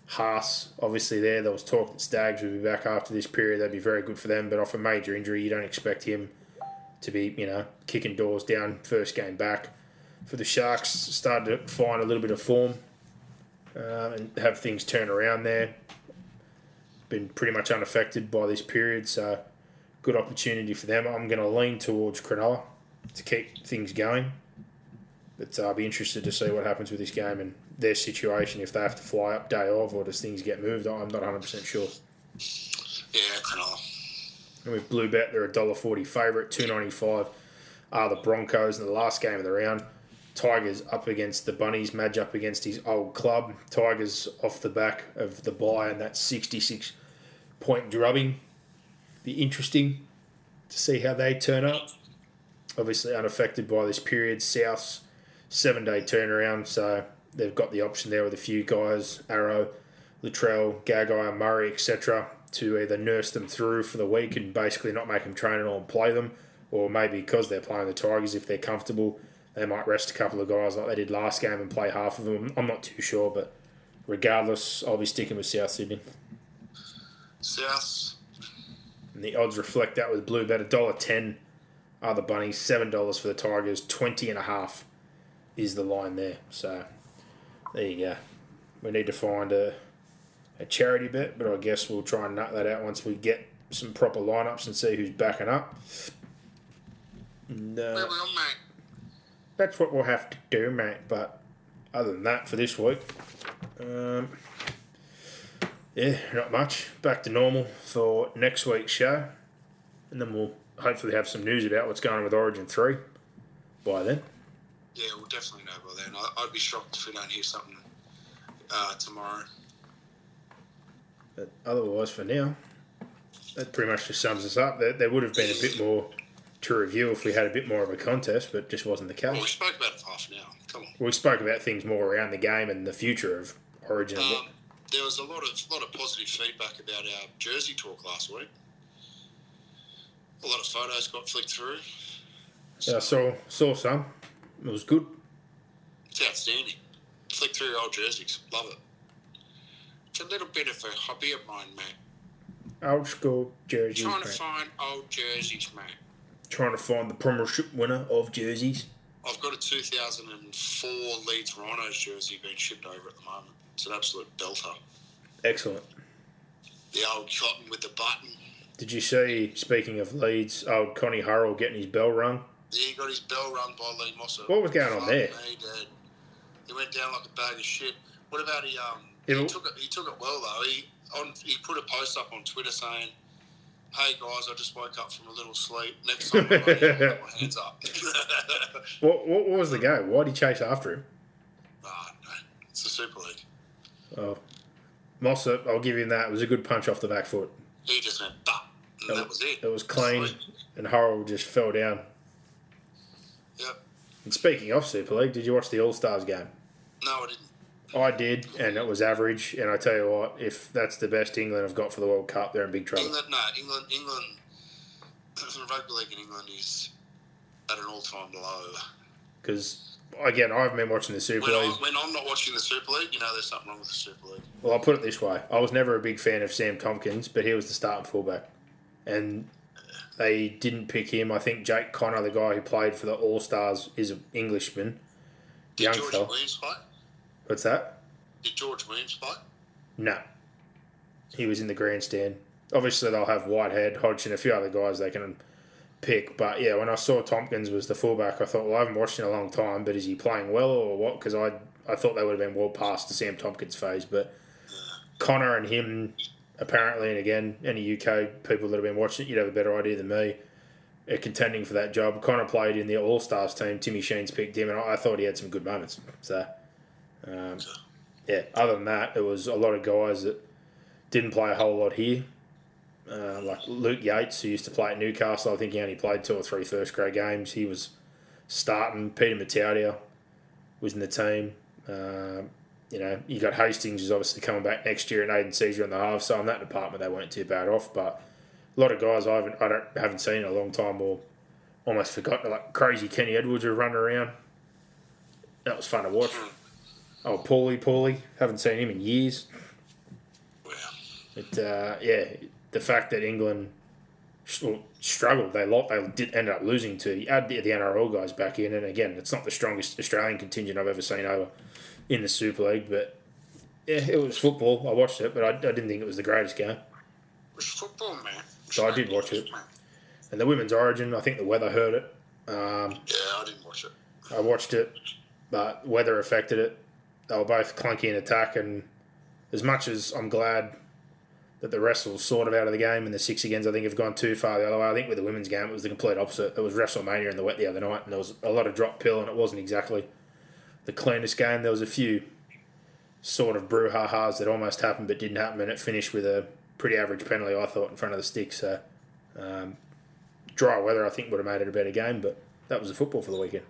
Speaker 1: Haas, obviously there, there was talk that Staggs would be back after this period. That'd be very good for them. But off a major injury, you don't expect him to be, you know, kicking doors down first game back. For the Sharks, started to find a little bit of form uh, and have things turn around there. Been pretty much unaffected by this period, so good opportunity for them. I'm going to lean towards Cronulla to keep things going. But uh, I'll be interested to see what happens with this game and their situation if they have to fly up day of or does things get moved. I'm not 100% sure.
Speaker 2: Yeah, Cronulla.
Speaker 1: And with Blue Bet, they're a dollar forty favourite, two ninety five. Are the Broncos in the last game of the round. Tigers up against the Bunnies, Madge up against his old club. Tigers off the back of the bye and that 66 point drubbing. Be interesting to see how they turn up. Obviously unaffected by this period. South's seven day turnaround, so they've got the option there with a few guys, Arrow, Latrell, Gagai, Murray, etc., to either nurse them through for the week and basically not make them train at all and play them, or maybe because they're playing the Tigers, if they're comfortable, they might rest a couple of guys like they did last game and play half of them. I'm not too sure, but regardless, I'll be sticking with South Sydney.
Speaker 2: South.
Speaker 1: And the odds reflect that with Blue Bet $1.10 are the Bunnies, $7 for the Tigers, 20 and a half is the line there. So there you go. We need to find a, a charity bet, but I guess we'll try and nut that out once we get some proper lineups and see who's backing up. And, uh,
Speaker 2: Where we on, mate?
Speaker 1: That's what we'll have to do, mate. But other than that, for this week, um, yeah, not much. Back to normal for next week's show, and then we'll hopefully have some news about what's going on with Origin Three by then.
Speaker 2: Yeah, we'll definitely know by then. I, I'd be shocked if we don't hear something uh, tomorrow.
Speaker 1: But otherwise, for now, that pretty much just sums us up. There, there would have been a bit more to review if we had a bit more of a contest, but just wasn't the case.
Speaker 2: Well, we spoke about it for half an hour. Come on.
Speaker 1: We spoke about things more around the game and the future of Origin.
Speaker 2: Um, there was a lot of lot of positive feedback about our jersey talk last week. A lot of photos got flicked through.
Speaker 1: Yeah, I saw saw some. It was good.
Speaker 2: It's outstanding. Flick through your old jerseys. Love it. It's a little bit of a hobby of mine, mate.
Speaker 1: Old school jerseys,
Speaker 2: Trying to
Speaker 1: mate.
Speaker 2: find old jerseys, mate.
Speaker 1: Trying to find the premiership winner of jerseys.
Speaker 2: I've got a 2004 Leeds Rhinos jersey being shipped over at the moment. It's an absolute belter.
Speaker 1: Excellent.
Speaker 2: The old cotton with the button.
Speaker 1: Did you see, speaking of Leeds, old Connie Hurrell getting his bell rung?
Speaker 2: Yeah, he got his bell rung by Lee Mossop.
Speaker 1: What was going on
Speaker 2: Fuck
Speaker 1: there?
Speaker 2: Me. He went down like a bag of shit. What about he? Um, he took it. He took it well though. He on. He put a post up on Twitter saying, "Hey guys, I just woke up from a little sleep. Next time, I'm put my hands up." *laughs*
Speaker 1: What, what, what was the go? Why did he chase after him?
Speaker 2: Ah, no, it's the Super League.
Speaker 1: Oh, Mossop, I'll give him that. It was a good punch off the back foot.
Speaker 2: He just went, bah, and that was it.
Speaker 1: It was clean,
Speaker 2: Sweet.
Speaker 1: and Hurrell just fell down.
Speaker 2: Yep.
Speaker 1: And speaking of Super League, did you watch the All Stars game?
Speaker 2: No, I didn't.
Speaker 1: I did, and it was average. And I tell you what, if that's the best England I've got for the World Cup, they're in big trouble.
Speaker 2: England, no, England, England. *clears throat* rugby league in England is at an all-time low.
Speaker 1: Because again, I haven't been watching the Super
Speaker 2: When, I,
Speaker 1: League.
Speaker 2: when I'm not watching the Super League, you know there's something wrong with the Super League.
Speaker 1: Well, I'll put it this way: I was never a big fan of Sam Tomkins, but he was the starting fullback, and they didn't pick him. I think Jake Connor, the guy who played for the All Stars, is an Englishman.
Speaker 2: Did
Speaker 1: Young
Speaker 2: George
Speaker 1: fella.
Speaker 2: Williams play?
Speaker 1: What's that?
Speaker 2: Did George Williams play?
Speaker 1: No, he was in the grandstand. Obviously, they'll have Whitehead, Hodgson, a few other guys they can pick. But yeah, when I saw Tomkins was the fullback, I thought, well, I haven't watched in a long time, but is he playing well or what? Because I I thought they would have been well past the Sam Tomkins phase, but Connor and him apparently, and again, any UK people that have been watching it, you'd have a better idea than me. Are contending for that job. Connor played in the All Stars team. Timmy Sheen's picked him, and I, I thought he had some good moments. So, um, yeah. Other than that, there was a lot of guys that didn't play a whole lot here. Uh, like Luke Yates, who used to play at Newcastle, I think he only played two or three first grade games. He was starting. Peter Mata'utia was in the team. Um, you know, you got Hastings, who's obviously coming back next year, and Aidan Sezer in the half. So in that department, they weren't too bad off. But a lot of guys I haven't, I don't haven't seen in a long time, or almost forgotten. Like crazy Kenny Edwards were running around. That was fun to watch. Oh, Paulie, Paulie, haven't seen him in years. It uh, yeah, the fact that England struggled, they lot they did end up losing to add the, the NRL guys back in, and again, it's not the strongest Australian contingent I've ever seen over in the Super League, but yeah, it was football. I watched it, but I, I didn't think it was the greatest game.
Speaker 2: It was football, man.
Speaker 1: So I did watch it.
Speaker 2: Man.
Speaker 1: And the women's Origin, I think the weather hurt it. Um,
Speaker 2: Yeah, I didn't watch it.
Speaker 1: I watched it, but weather affected it. They were both clunky in attack, and as much as I'm glad that the wrestles sort of out of the game and the six agains, I think have gone too far the other way. I think with the women's game, it was the complete opposite. It was WrestleMania in the wet the other night, and there was a lot of drop pill, and it wasn't exactly the cleanest game. There was a few sort of brouhahas that almost happened but didn't happen, and it finished with a pretty average penalty, I thought, in front of the stick. So um, dry weather, I think, would have made it a better game, but that was the football for the weekend.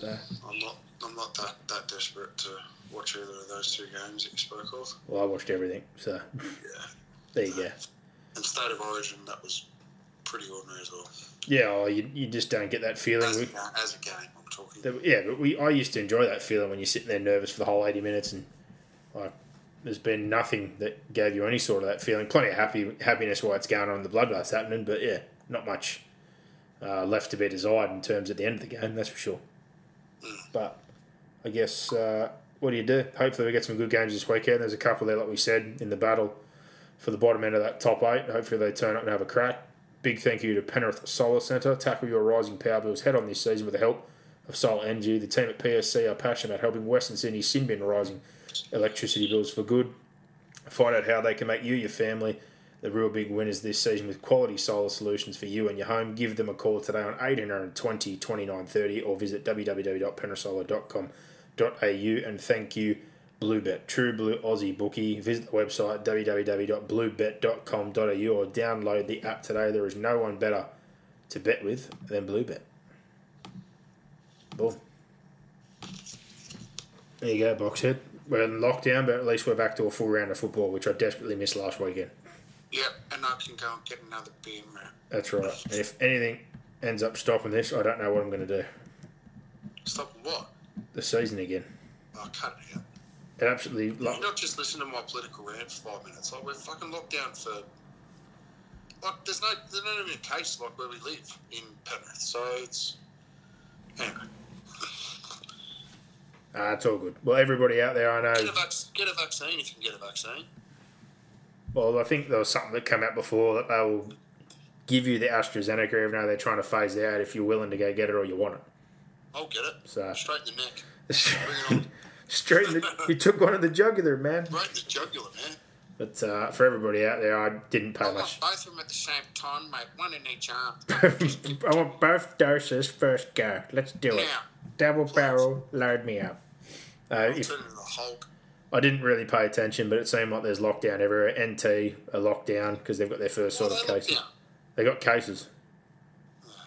Speaker 1: So.
Speaker 2: I'm not. I'm not that, that desperate to watch either of those two games that you spoke of.
Speaker 1: Well, I watched everything, so
Speaker 2: Yeah.
Speaker 1: there you go.
Speaker 2: And State of Origin, that was pretty ordinary as well.
Speaker 1: Yeah, oh, you, you just don't get that feeling.
Speaker 2: As a,
Speaker 1: We,
Speaker 2: as a game, I'm talking.
Speaker 1: that- yeah, but we I used to enjoy that feeling when you're sitting there nervous for the whole 80 minutes, and like there's been nothing that gave you any sort of that feeling. Plenty of happy happiness while it's going on, the bloodbath's happening, but yeah, not much uh, left to be desired in terms at the end of the game. That's for sure. But I guess uh, what do you do? Hopefully we get some good games this weekend. There's a couple there, like we said, in the battle for the bottom end of that top eight. Hopefully they turn up and have a crack. Big thank you to Penrith Solar Centre. Tackle your rising power bills head on this season with the help of Solar Energy. The team at PSC are passionate about helping Western Sydney sin bin rising electricity bills for good. Find out how they can make you, your family, the real big winners this season with quality solar solutions for you and your home. Give them a call today on 1820 2930 or visit www.penrithsolar.com.au and thank you Bluebet, True Blue Aussie bookie. Visit the website www.bluebet.com.au or download the app today. There is no one better to bet with than Bluebet. Boom. There you go, Boxhead. We're in lockdown, but at least we're back to a full round of football, which I desperately missed last weekend.
Speaker 2: Yep, and I can go and get another beer, man.
Speaker 1: That's right. And if anything ends up stopping this, I don't know what I'm going to do.
Speaker 2: Stop what?
Speaker 1: The season again.
Speaker 2: Oh, cut it out.
Speaker 1: It absolutely.
Speaker 2: You
Speaker 1: Like,
Speaker 2: not just listen to my political rant for five minutes. Like we're fucking locked down for. Like there's no there's not even a case like where we live in Penrith. So it's anyway.
Speaker 1: ah, it's all good. Well, everybody out there, I
Speaker 2: Get a,
Speaker 1: know.
Speaker 2: vac- get a vaccine if you can get a vaccine.
Speaker 1: Well, I think there was something that came out before that they will give you the AstraZeneca, even though they're trying to phase it out if you're willing to go get it or you want it.
Speaker 2: I'll get it.
Speaker 1: So-
Speaker 2: Straight in the neck. *laughs*
Speaker 1: Straight in the. You took one of the jugular, man.
Speaker 2: Right in the jugular, man.
Speaker 1: But uh, for everybody out there, I didn't pay
Speaker 2: I want
Speaker 1: much.
Speaker 2: both of them at the same time, mate. One in each arm. *laughs*
Speaker 1: I want both doses first go. Let's do it.
Speaker 2: Now.
Speaker 1: Double barrel, load me up. Uh, if,
Speaker 2: Turn into the Hulk.
Speaker 1: I didn't really pay attention, but it seemed like there's lockdown everywhere. NT a lockdown because they've got their first sort of cases.
Speaker 2: down.
Speaker 1: They got cases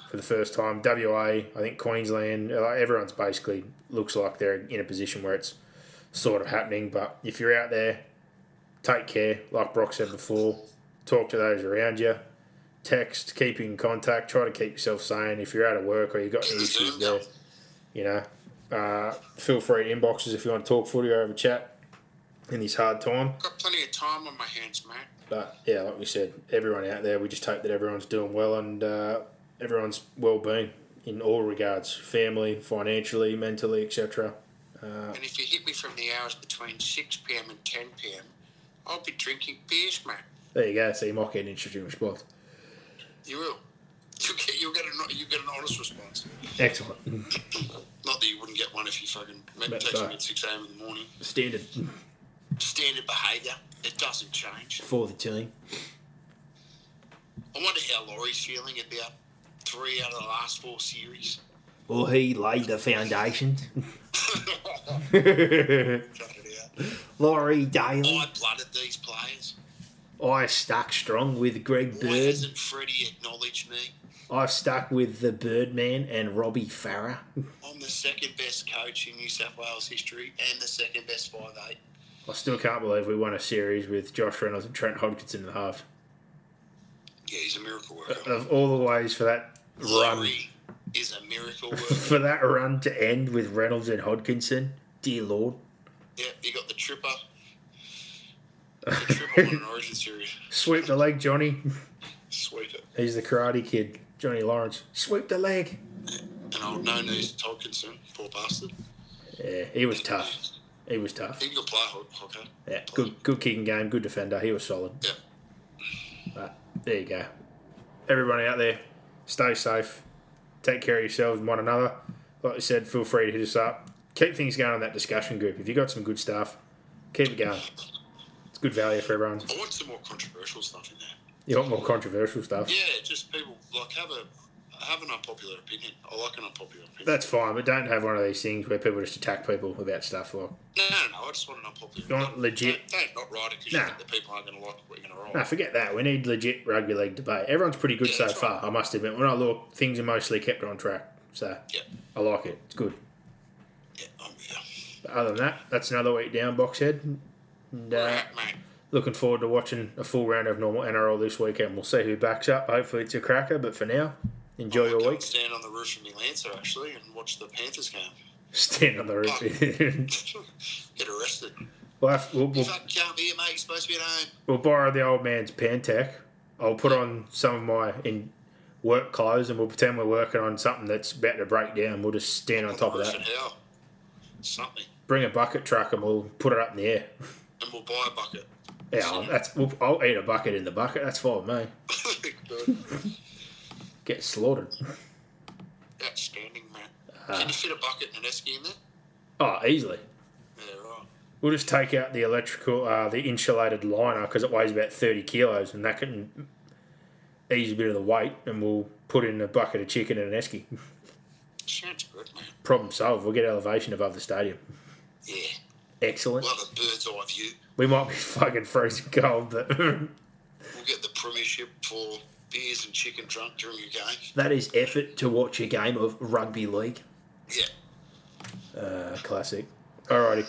Speaker 1: for the first time. WA, I think Queensland, everyone's basically looks like they're in a position where it's sort of happening. But if you're out there, take care. Like Brock said before, talk to those around you. Text, keep in contact. Try to keep yourself sane. If you're out of work or you've got any issues there, you know, uh, feel free to inbox us if you want to talk footy or have a chat in this hard time.
Speaker 2: Got plenty of time on my hands, mate.
Speaker 1: But yeah, like we said, everyone out there, we just hope that everyone's doing well and uh, everyone's well-being in all regards, family, financially, mentally, etc.
Speaker 2: And if you hit me from the hours between 6 pm and 10 pm, I'll be drinking beers, mate.
Speaker 1: There you go. So you might get an interesting response.
Speaker 2: You will. *laughs* You'll get, you'll get, an, you get an honest response.
Speaker 1: Excellent. *coughs*
Speaker 2: Not that you wouldn't get one if you fucking met, text me at 6 am in the morning.
Speaker 1: Standard
Speaker 2: Standard behaviour. It doesn't change.
Speaker 1: for the team.
Speaker 2: I wonder how Laurie's feeling about three out of the last four series.
Speaker 1: Well, he laid the foundations. *laughs*
Speaker 2: Cut *laughs* it out.
Speaker 1: Laurie Daley.
Speaker 2: I blooded these players.
Speaker 1: I stuck strong with Greg
Speaker 2: Why
Speaker 1: Bird.
Speaker 2: hasn't Freddie acknowledged me?
Speaker 1: I've stuck with the Birdman and Robbie Farah.
Speaker 2: I'm the second best coach in New South Wales history and the second best five eight.
Speaker 1: I still can't believe we won a series with Josh Reynolds and Trent Hodkinson in the half.
Speaker 2: Yeah, he's a miracle worker.
Speaker 1: Of all the ways for that run
Speaker 2: is a miracle *laughs* worker.
Speaker 1: for that run to end with Reynolds and Hodkinson, dear Lord.
Speaker 2: yeah, you got the tripper. The triple in an Origin series. *laughs*
Speaker 1: Sweep the leg, Johnny.
Speaker 2: Sweep it.
Speaker 1: He's the Karate Kid, Johnny Lawrence. Sweep the leg.
Speaker 2: And old no knees Tolkinson, poor bastard.
Speaker 1: Yeah, he was tough. He was tough.
Speaker 2: He can play hockey.
Speaker 1: Yeah, good, good kicking game, good defender. He was solid.
Speaker 2: Yeah.
Speaker 1: But there you go. Everybody out there, stay safe. Take care of yourselves and one another. Like I said, feel free to hit us up. Keep things going in that discussion group. If you've got some good stuff, keep it going. It's good value for everyone.
Speaker 2: I want some more controversial stuff in there.
Speaker 1: You want more controversial stuff?
Speaker 2: Yeah, just people like have a have an unpopular opinion. I like an unpopular opinion.
Speaker 1: That's fine, but don't have one of these things where people just attack people about stuff like.
Speaker 2: no, no, no. I just want an unpopular.
Speaker 1: You want legit-
Speaker 2: Don't, don't not write it because
Speaker 1: Nah.
Speaker 2: you think the people aren't going to like what you're going to write.
Speaker 1: No, forget that. We need legit rugby league debate. Everyone's pretty good
Speaker 2: Yeah,
Speaker 1: so far, I must admit. When I look, things are mostly kept on track. So
Speaker 2: Yeah,
Speaker 1: I like it. It's good.
Speaker 2: yeah, I'm.
Speaker 1: But other than that, that's another week down, Boxhead. And uh,
Speaker 2: Right, mate.
Speaker 1: looking forward to watching a full round of normal NRL this weekend. We'll see who backs up. Hopefully it's a cracker, but for now, enjoy your week.
Speaker 2: Stand on the roof of my Lancer actually and watch the Panthers game.
Speaker 1: Stand on the roof. Oh. *laughs*
Speaker 2: Get arrested.
Speaker 1: we'll, have, we'll, we'll,
Speaker 2: can't be here, mate. You're supposed to be at home.
Speaker 1: we'll borrow the old man's Pantech. I'll put on some of my in work clothes and we'll pretend we're working on something that's about to break down. We'll just stand on top of that.
Speaker 2: Something.
Speaker 1: Bring a bucket truck and we'll put it up in the air.
Speaker 2: And we'll buy a bucket.
Speaker 1: Yeah, I'll- that's. We'll, I'll eat a bucket in the bucket. That's fine with me. *laughs*
Speaker 2: Good.
Speaker 1: Get slaughtered.
Speaker 2: Outstanding, man.
Speaker 1: Ah.
Speaker 2: Can you fit a bucket and an esky in there?
Speaker 1: Oh, easily.
Speaker 2: Yeah, right.
Speaker 1: We'll just take out the electrical, uh, the insulated liner because it weighs about thirty kilos, and that can ease a bit of the weight. And we'll put in a bucket of chicken and an esky.
Speaker 2: Sounds good, man.
Speaker 1: Problem solved. We'll get elevation above the stadium.
Speaker 2: Yeah.
Speaker 1: Excellent.
Speaker 2: We'll have a bird's eye view.
Speaker 1: We might be *laughs* fucking freezing cold, but
Speaker 2: We'll get the premiership for beers and chicken drunk during a game.
Speaker 1: that is effort to watch a game of rugby league.
Speaker 2: Yeah.
Speaker 1: Uh, classic. Alrighty,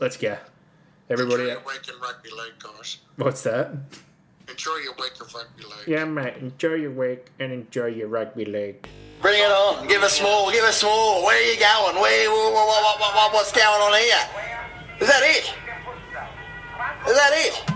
Speaker 1: let's go. Everybody,
Speaker 2: Enjoy your week in rugby league, guys.
Speaker 1: what's that?
Speaker 2: Enjoy your week of rugby league.
Speaker 1: Yeah, mate. Enjoy your week and enjoy your rugby league.
Speaker 4: Bring it on. Give us more. Give us more. Where are you going? Where? What, what, what, what, what's going on here? Is that it? Is that it?